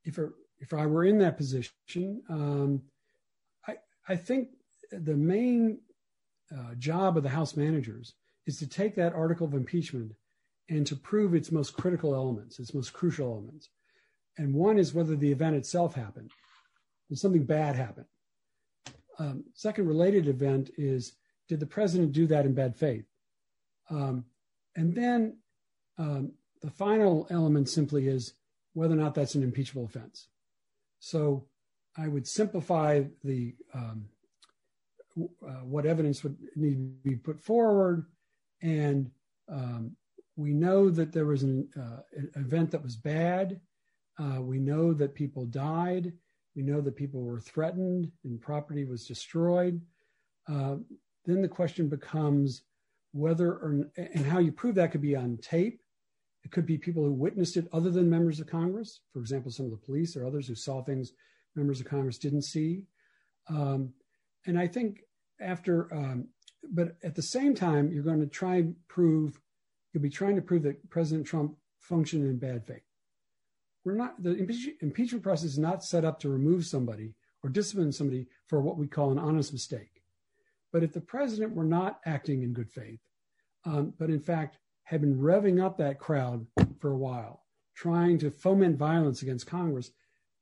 if it, if I were in that position, um, I I think the main uh, job of the House managers is to take that article of impeachment and to prove its most critical elements, its most crucial elements. And one is whether the event itself happened, did something bad happen. Um, second related event is did the president do that in bad faith? Um, and then um, the final element simply is whether or not that's an impeachable offense. So I would simplify the um, uh, what evidence would need to be put forward, and um, we know that there was an, uh, an event that was bad. Uh, we know that people died. We know that people were threatened and property was destroyed. Uh, then the question becomes whether or and how you prove that could be on tape. It could be people who witnessed it other than members of Congress, for example, some of the police or others who saw things members of Congress didn't see. Um, and I think after, um, but at the same time, you're going to try and prove, you'll be trying to prove that President Trump functioned in bad faith. We're not, the impeach, impeachment process is not set up to remove somebody or discipline somebody for what we call an honest mistake. But if the president were not acting in good faith, um, but in fact had been revving up that crowd for a while, trying to foment violence against Congress,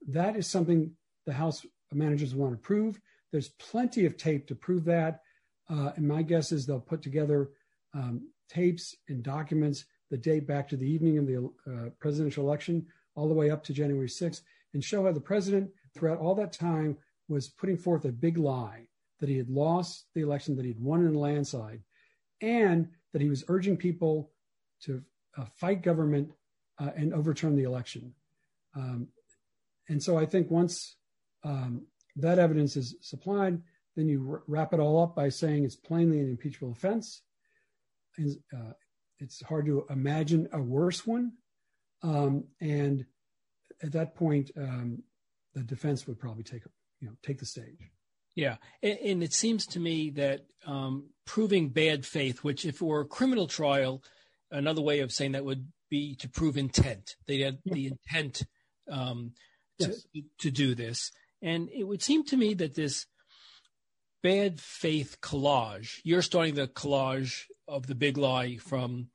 that is something the House managers want to prove. There's plenty of tape to prove that. Uh, and my guess is they'll put together um, tapes and documents that date back to the evening of the uh, presidential election all the way up to January 6th and show how the president, throughout all that time, was putting forth a big lie that he had lost the election, that he had won in a landslide, and that he was urging people to uh, fight government uh, and overturn the election. Um, and so I think once um, that evidence is supplied, then you r- wrap it all up by saying it's plainly an impeachable offense. And, uh, it's hard to imagine a worse one. Um, and at that point, um, the defense would probably take you know take the stage. Yeah, and, and it seems to me that um, proving bad faith, which if it were a criminal trial, another way of saying that would be to prove intent. They had yeah. the intent um, yes. to, to do this, and it would seem to me that this bad faith collage. You're starting the collage of the big lie from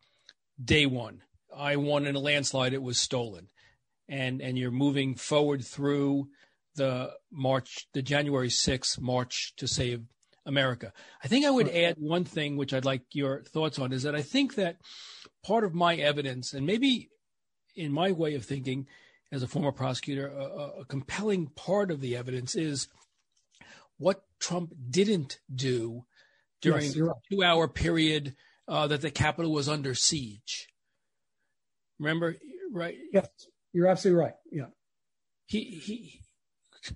day one. I won in a landslide. It was stolen, and and you're moving forward through the March, the January 6th March to Save America. I think I would add one thing, which I'd like your thoughts on, is that I think that part of my evidence, and maybe in my way of thinking as a former prosecutor, a, a compelling part of the evidence is what Trump didn't do during yes, the right. two hour period uh, that the Capitol was under siege. Remember, right? Yes, you're absolutely right. Yeah. He, he,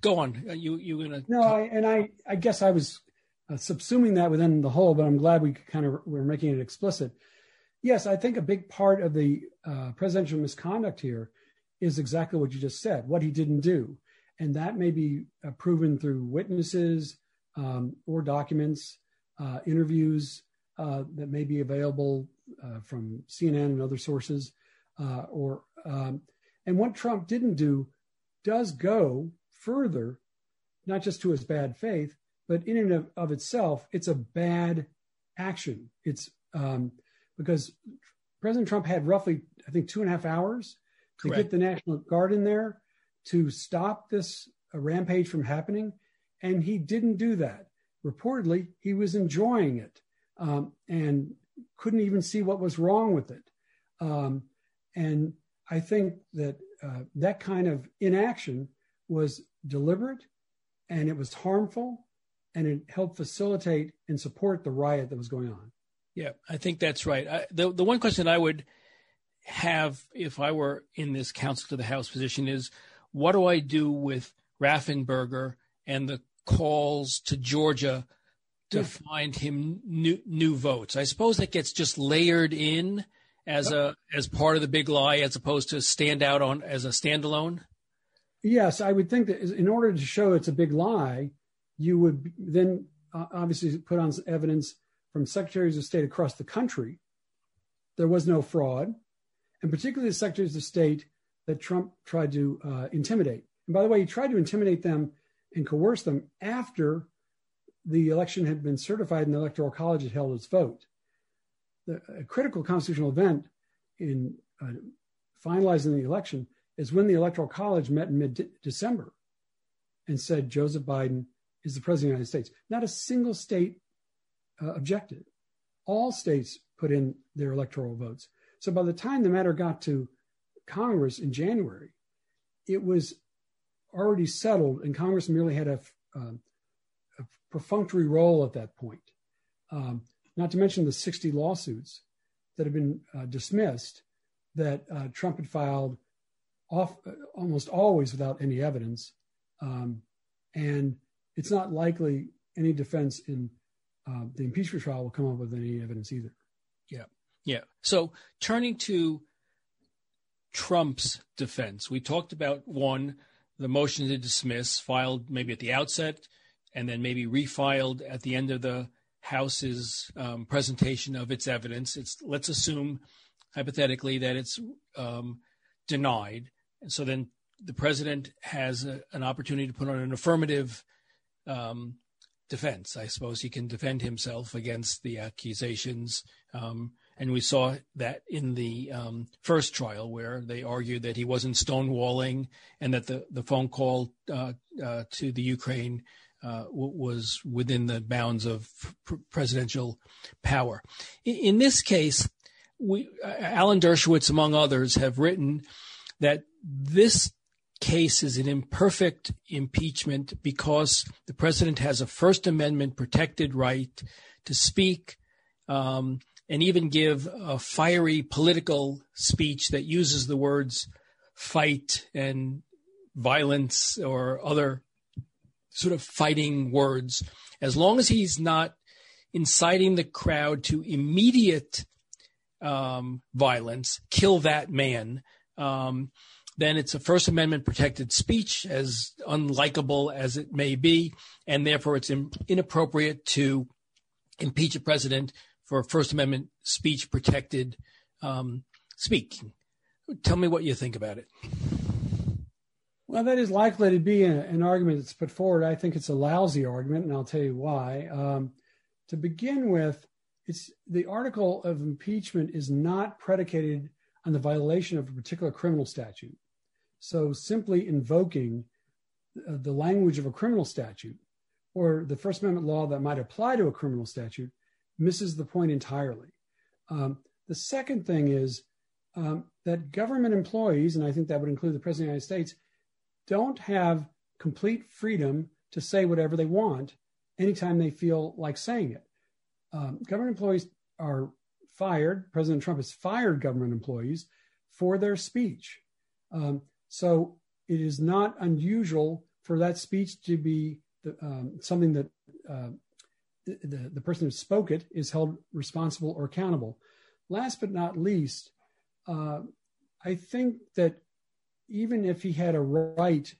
go on. You, you gonna? No, I, and I, I guess I was uh, subsuming that within the whole, but I'm glad we kind of were making it explicit. Yes, I think a big part of the uh, presidential misconduct here is exactly what you just said, what he didn't do. And that may be uh, proven through witnesses um, or documents, uh, interviews uh, that may be available uh, from CNN and other sources. Uh, or um, and what Trump didn't do does go further, not just to his bad faith, but in and of, of itself, it's a bad action. It's um, because President Trump had roughly, I think, two and a half hours to Correct. get the National Guard in there to stop this uh, rampage from happening. And he didn't do that. Reportedly, he was enjoying it um, and couldn't even see what was wrong with it. Um, and I think that uh, that kind of inaction was deliberate and it was harmful and it helped facilitate and support the riot that was going on. Yeah, I think that's right. I, the the one question I would have if I were in this counsel to the House position is what do I do with Raffensperger and the calls to Georgia to yeah. find him new, new votes? I suppose that gets just layered in as a as part of the big lie as opposed to stand out on as a standalone. Yes, I would think that in order to show it's a big lie, you would then uh, obviously put on evidence from secretaries of state across the country. There was no fraud, and particularly the secretaries of state that Trump tried to uh, intimidate. And by the way, he tried to intimidate them and coerce them after the election had been certified and the Electoral College had held its vote. The, a critical constitutional event in uh, finalizing the election is when the Electoral College met in mid December and said Joseph Biden is the president of the United States. Not a single state uh, objected. All states put in their electoral votes. So by the time the matter got to Congress in January, it was already settled, and Congress merely had a, um, a perfunctory role at that point. Um, not to mention the 60 lawsuits that have been uh, dismissed that uh, Trump had filed off, almost always without any evidence. Um, and it's not likely any defense in uh, the impeachment trial will come up with any evidence either. Yeah. Yeah. So turning to Trump's defense. We talked about one, the motion to dismiss filed maybe at the outset and then maybe refiled at the end of the House's um, presentation of its evidence. Let's assume hypothetically that it's um, denied, and so then the president has a, an opportunity to put on an affirmative um, defense. I suppose he can defend himself against the accusations. Um, and we saw that in the um, first trial where they argued that he wasn't stonewalling and that the, the phone call uh, uh, to the Ukraine uh, was within the bounds of pr- presidential power. In, in this case, we, Alan Dershowitz, among others, have written that this case is an imperfect impeachment because the president has a First Amendment protected right to speak um, and even give a fiery political speech that uses the words fight and violence or other sort of fighting words, as long as he's not inciting the crowd to immediate um, violence, kill that man, um, then it's a First Amendment protected speech, as unlikable as it may be, and therefore it's in, inappropriate to impeach a president for First Amendment speech protected um, speaking. Tell me what you think about it. Well, that is likely to be a, an argument that's put forward. I think it's a lousy argument, and I'll tell you why. Um, to begin with, it's the article of impeachment is not predicated on the violation of a particular criminal statute. So simply invoking uh, the language of a criminal statute or the First Amendment law that might apply to a criminal statute misses the point entirely. Um, the second thing is um, that government employees, and I think that would include the President of the United States, don't have complete freedom to say whatever they want anytime they feel like saying it. Um, government employees are fired. President Trump has fired government employees for their speech. So it is not unusual for that speech to be the, um, something that uh, the, the person who spoke it is held responsible or accountable. Last but not least, uh, I think that even if he had a right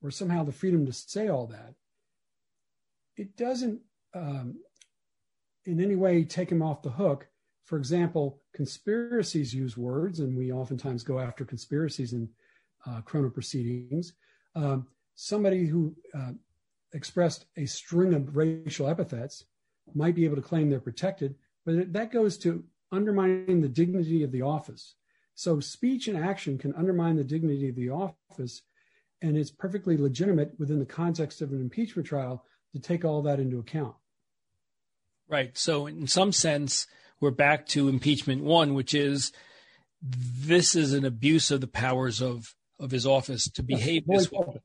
or somehow the freedom to say all that, it doesn't um, in any way take him off the hook. For example, conspiracies use words, and we oftentimes go after conspiracies uh, criminal proceedings. Um, somebody who uh, expressed a string of racial epithets might be able to claim they're protected, but that goes to undermining the dignity of the office. So speech and action can undermine the dignity of the office, and it's perfectly legitimate within the context of an impeachment trial to take all that into account. Right. So, in some sense, we're back to impeachment one, which is this is an abuse of the powers of of his office to behave this way.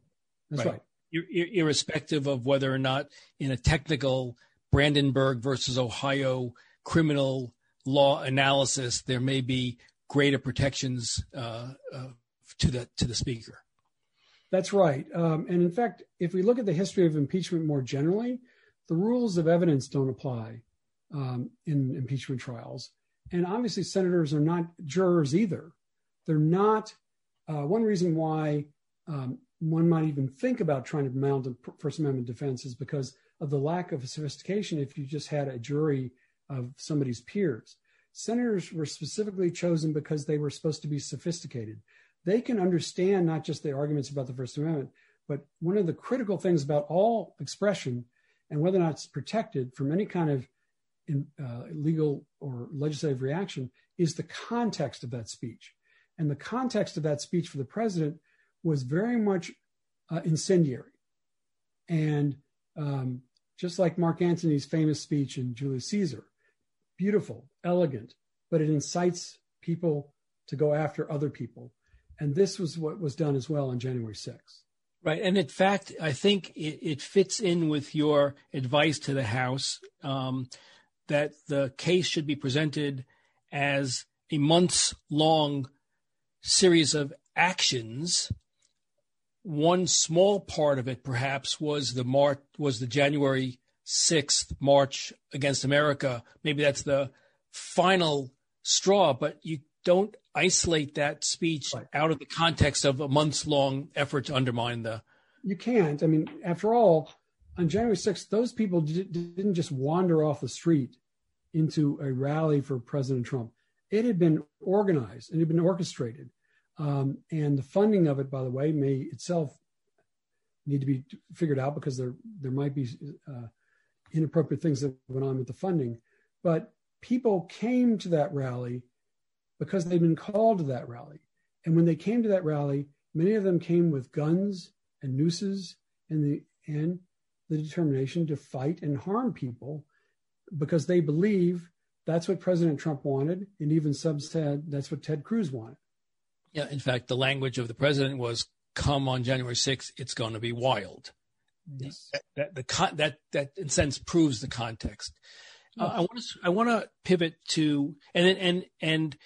That's right. right. irrespective of whether or not, in a technical Brandenburg versus Ohio criminal law analysis, there may be greater protections uh, uh, to the to the speaker. That's right. Um, and in fact, if we look at the history of impeachment more generally, the rules of evidence don't apply um, in impeachment trials. And obviously, senators are not jurors either. They're not. Uh, one reason why um, one might even think about trying to mount a First Amendment defense is because of the lack of sophistication if you just had a jury of somebody's peers. Senators were specifically chosen because they were supposed to be sophisticated. They can understand not just the arguments about the First Amendment, but one of the critical things about all expression and whether or not it's protected from any kind of in, uh, legal or legislative reaction is the context of that speech. And the context of that speech for the president was very much uh, incendiary. And um, just like Mark Antony's famous speech in Julius Caesar, beautiful, elegant, but it incites people to go after other people. And this was what was done as well on January 6th. Right. And in fact, I think it, it fits in with your advice to the House um, that the case should be presented as a months long series of actions. One small part of it, perhaps, was the March, was the January 6th march against America. Maybe that's the final straw, but you don't isolate that speech right. out of the context of a months long effort to undermine the. You can't. I mean, after all, on January 6th, those people didn't just wander off the street into a rally for President Trump. It had been organized and it had been orchestrated. Um, and the funding of it, by the way, may itself need to be figured out because there there might be uh, inappropriate things that went on with the funding. But people came to that rally because they'd been called to that rally. And when they came to that rally, many of them came with guns and nooses and the and the determination to fight and harm people because they believe that's what President Trump wanted, and even some said that's what Ted Cruz wanted. Yeah, in fact, the language of the president was "Come on January 6th, it's going to be wild." Yes. That, that the that that in sense proves the context. Uh, I want to I want to pivot to and and and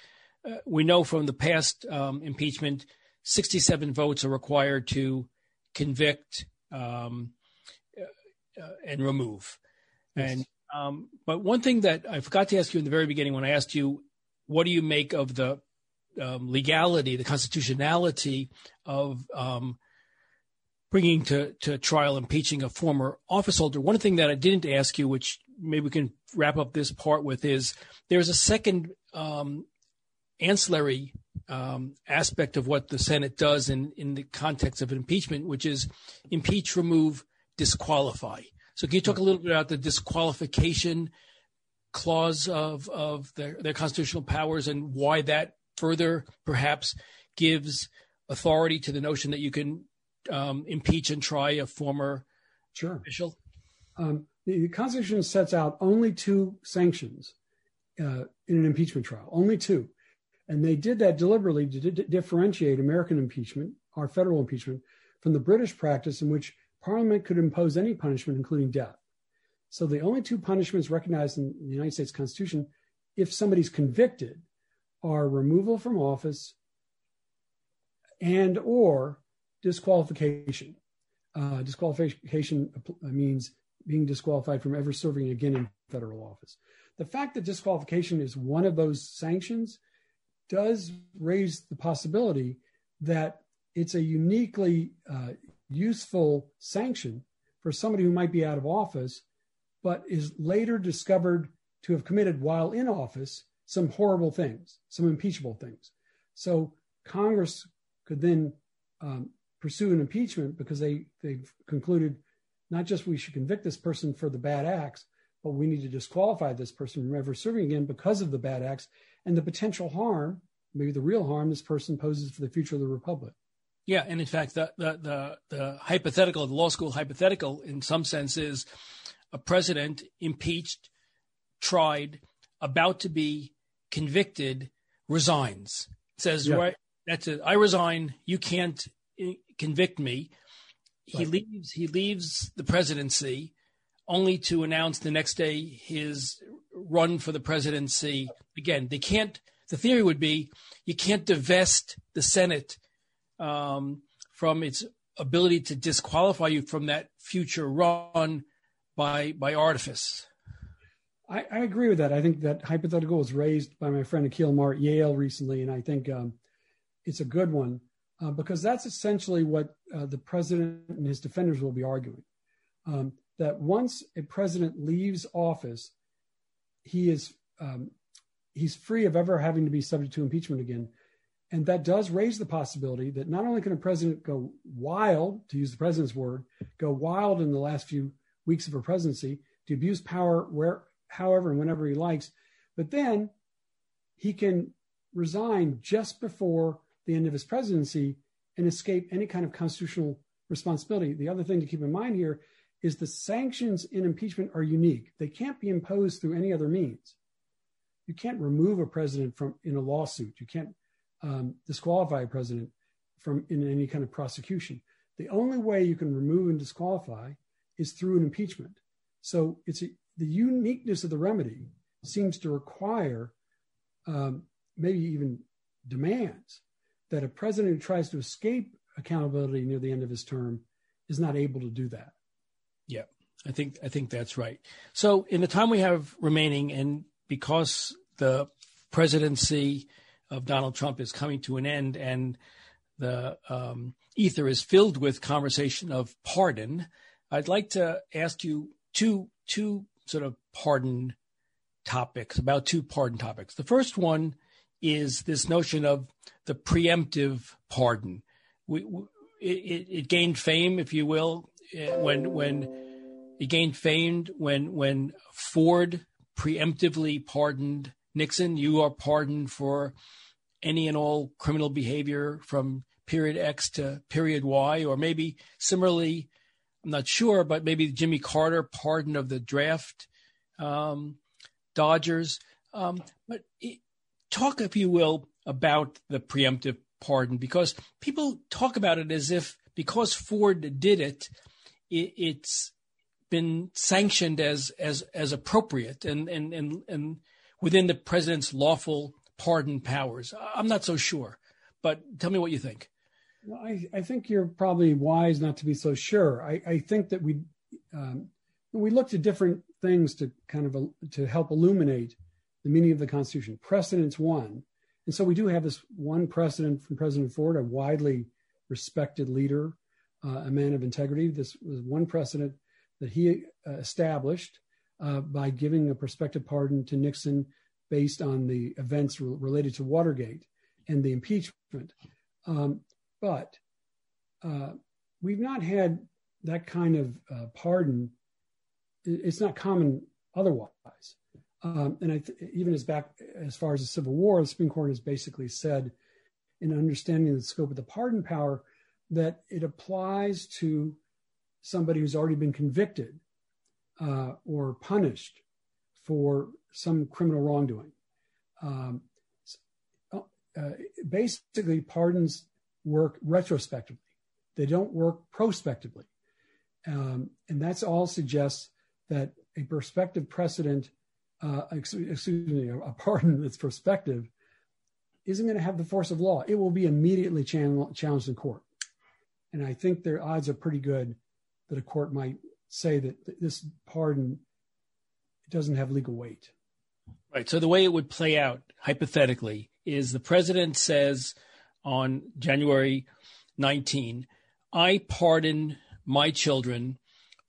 uh, we know from the past um, impeachment, 67 votes are required to convict um, uh, and remove. Yes. And um, but one thing that I forgot to ask you in the very beginning when I asked you, what do you make of the um, legality, the constitutionality of um, bringing to, to trial, impeaching a former office holder. One thing that I didn't ask you, which maybe we can wrap up this part with, is there's a second um, ancillary um, aspect of what the Senate does in, in the context of impeachment, which is impeach, remove, disqualify. So can you talk a little bit about the disqualification clause of, of their, their constitutional powers and why that further perhaps gives authority to the notion that you can um, impeach and try a former sure. official? Um, the, Constitution sets out only two sanctions uh, in an impeachment trial, only two. And they did that deliberately to d- differentiate American impeachment, our federal impeachment, from the British practice in which Parliament could impose any punishment, including death. So the only two punishments recognized in the United States Constitution, if somebody's convicted, are removal from office and or disqualification. Uh, disqualification means being disqualified from ever serving again in federal office. The fact that disqualification is one of those sanctions does raise the possibility that it's a uniquely uh, useful sanction for somebody who might be out of office, but is later discovered to have committed while in office some horrible things, some impeachable things. So Congress could then um, pursue an impeachment because they they've concluded not just we should convict this person for the bad acts, but we need to disqualify this person from ever serving again because of the bad acts and the potential harm, maybe the real harm this person poses for the future of the republic. Yeah, and in fact, the the the, the hypothetical, the law school hypothetical, in some sense, is a president impeached, tried, about to be convicted, resigns. Says, yeah. right, that's it. I resign. You can't convict me. He right. leaves. He leaves the presidency, only to announce the next day his run for the presidency. Again, they can't. The theory would be you can't divest the Senate um, from its ability to disqualify you from that future run by by artifice. I, I, agree with that. I think that hypothetical was raised by my friend Akhil Amar at Yale recently, and I think um, it's a good one uh, because that's essentially what uh, the president and his defenders will be arguing. Um, that once a president leaves office, he is um, he's free of ever having to be subject to impeachment again, and that does raise the possibility that not only can a president go wild, to use the president's word, go wild in the last few weeks of her presidency to abuse power where, however, and whenever he likes, but then he can resign just before the end of his presidency and escape any kind of constitutional responsibility. The other thing to keep in mind here is the sanctions in impeachment are unique. They can't be imposed through any other means. You can't remove a president from in a lawsuit. You can't um, disqualify a president from in any kind of prosecution. The only way you can remove and disqualify is through an impeachment. So it's a, the uniqueness of the remedy seems to require um, maybe even demands that a president who tries to escape accountability near the end of his term is not able to do that. Yeah, I think I think that's right. So in the time we have remaining, and because the presidency of Donald Trump is coming to an end, and the um, ether is filled with conversation of pardon, I'd like to ask you two two sort of pardon topics about two pardon topics. The first one is this notion of the preemptive pardon. We, it, it, gained fame, if you will, eh, when when it gained fame when when Ford preemptively pardoned Nixon. You are pardoned for any and all criminal behavior from period X to period Y, or maybe similarly, I'm not sure, but maybe Jimmy Carter pardon of the draft um, Dodgers. Um, but it, talk, if you will, about the preemptive pardon because people talk about it as if because Ford did it, it it's been sanctioned as as as appropriate and and and and within the president's lawful pardon powers. I'm not so sure, but tell me what you think. I, I think you're probably wise not to be so sure. I, I think that we um, we looked at different things to kind of to help illuminate the meaning of the Constitution. Precedent's one, and so we do have this one precedent from President Ford, a widely respected leader, uh, a man of integrity. This was one precedent that he uh, established uh, by giving a prospective pardon to Nixon based on the events re- related to Watergate and the impeachment. Um, but uh, we've not had that kind of uh, pardon. It's not common otherwise. Um, and th- even as back as far as the Civil War, the Supreme Court has basically said, in understanding the scope of the pardon power, that it applies to somebody who's already been convicted uh, or punished for some criminal wrongdoing. Um, uh, basically, pardons work retrospectively; they don't work prospectively, um, and that's all suggests that a prospective precedent, uh, excuse me, a pardon [laughs] that's prospective, isn't going to have the force of law. It will be immediately challenged in court, and I think their odds are pretty good that a court might say that this pardon doesn't have legal weight. Right. So the way it would play out hypothetically is the president says on January 19, I pardon my children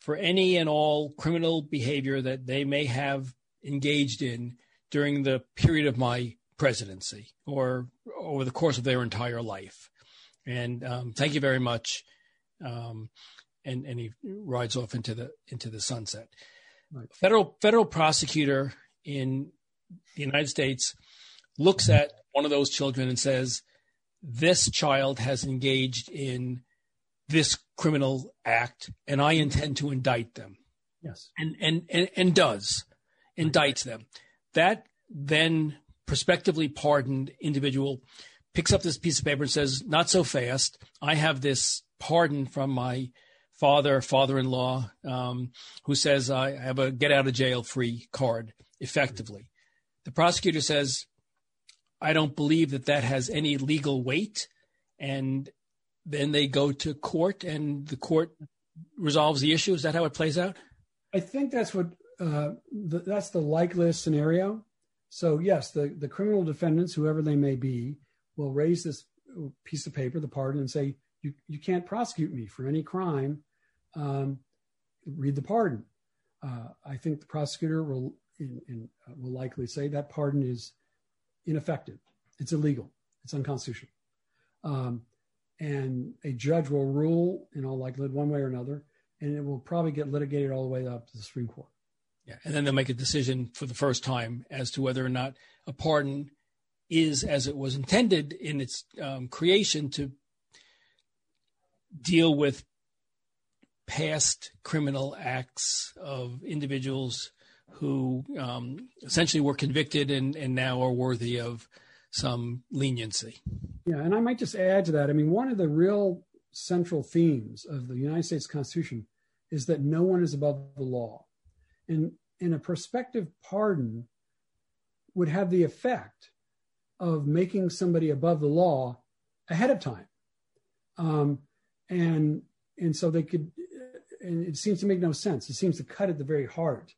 for any and all criminal behavior that they may have engaged in during the period of my presidency or over the course of their entire life. And um, thank you very much. Um, and and he rides off into the into the sunset. Right. Federal federal prosecutor in the United States looks at one of those children and says, "This child has engaged in this criminal act, and I intend to indict them." Yes, and and and, and does indicts them. That then prospectively pardoned individual picks up this piece of paper and says, "Not so fast. I have this pardon from my father, father-in-law, um, who says I have a get out of jail free card. Effectively, the prosecutor says, I don't believe that that has any legal weight, and then they go to court, and the court resolves the issue. Is that how it plays out? I think that's what uh, that's the likeliest scenario. So yes, the the criminal defendants, whoever they may be, will raise this piece of paper, the pardon, and say, "You you can't prosecute me for any crime um, read the pardon. Uh, I think the prosecutor will in, in, uh, will likely say that pardon is ineffective. It's illegal. It's unconstitutional. Um, and a judge will rule in all likelihood one way or another, and it will probably get litigated all the way up to the Supreme Court. Yeah, and then they'll make a decision for the first time as to whether or not a pardon is as it was intended in its um, creation to deal with past criminal acts of individuals who um, essentially were convicted and, and now are worthy of some leniency. Yeah, and I might just add to that. I mean, one of the real central themes of the United States Constitution is that no one is above the law. And, and a prospective pardon would have the effect of making somebody above the law ahead of time. Um, and and so they could and it seems to make no sense. It seems to cut at the very heart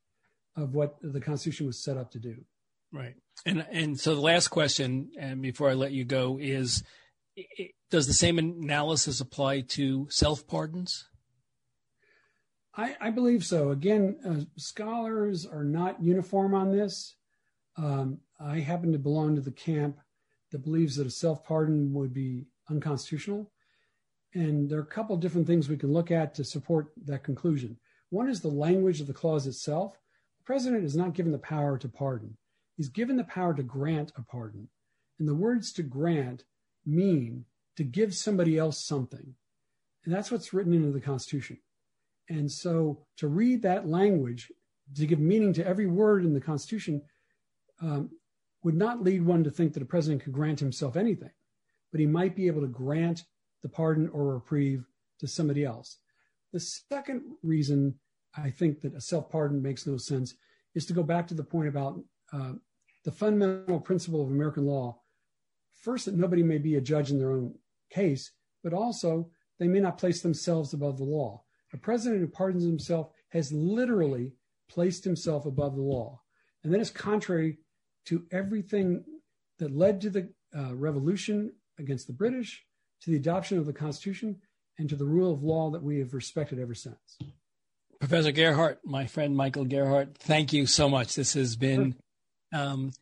of what the Constitution was set up to do. Right. And and so the last question, and before I let you go, is does the same analysis apply to self pardons? I, I, believe so. Again, uh, scholars are not uniform on this. Um, I happen to belong to the camp that believes that a self pardon would be unconstitutional. And there are a couple different things we can look at to support that conclusion. One is the language of the clause itself. President is not given the power to pardon, he's given the power to grant a pardon. And the words to grant mean to give somebody else something. And that's what's written into the Constitution. And so to read that language, to give meaning to every word in the Constitution, um, would not lead one to think that a president could grant himself anything, but he might be able to grant the pardon or reprieve to somebody else. The second reason I think that a self pardon makes no sense is to go back to the point about uh, the fundamental principle of American law. First, that nobody may be a judge in their own case, but also they may not place themselves above the law. A president who pardons himself has literally placed himself above the law. And that is contrary to everything that led to the uh, revolution against the British, to the adoption of the Constitution, and to the rule of law that we have respected ever since. Professor Gerhardt, my friend Michael Gerhardt, thank you so much. This has been um,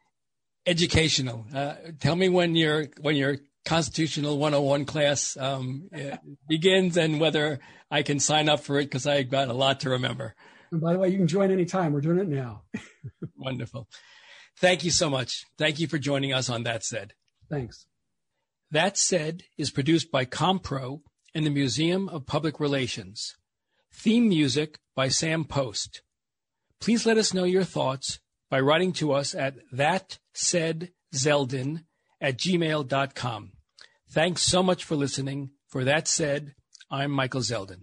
educational. Uh, tell me when your when your constitutional 101 class um, [laughs] begins and whether I can sign up for it because I've got a lot to remember. And by the way, you can join anytime. We're doing it now. [laughs] Wonderful. Thank you so much. Thank you for joining us on That Said. Thanks. That Said is produced by Compro and the Museum of Public Relations. Theme music by Sam Post. Please let us know your thoughts by writing to us at thatsaidzeldin at gmail.com. Thanks so much for listening. For That Said, I'm Michael Zeldin.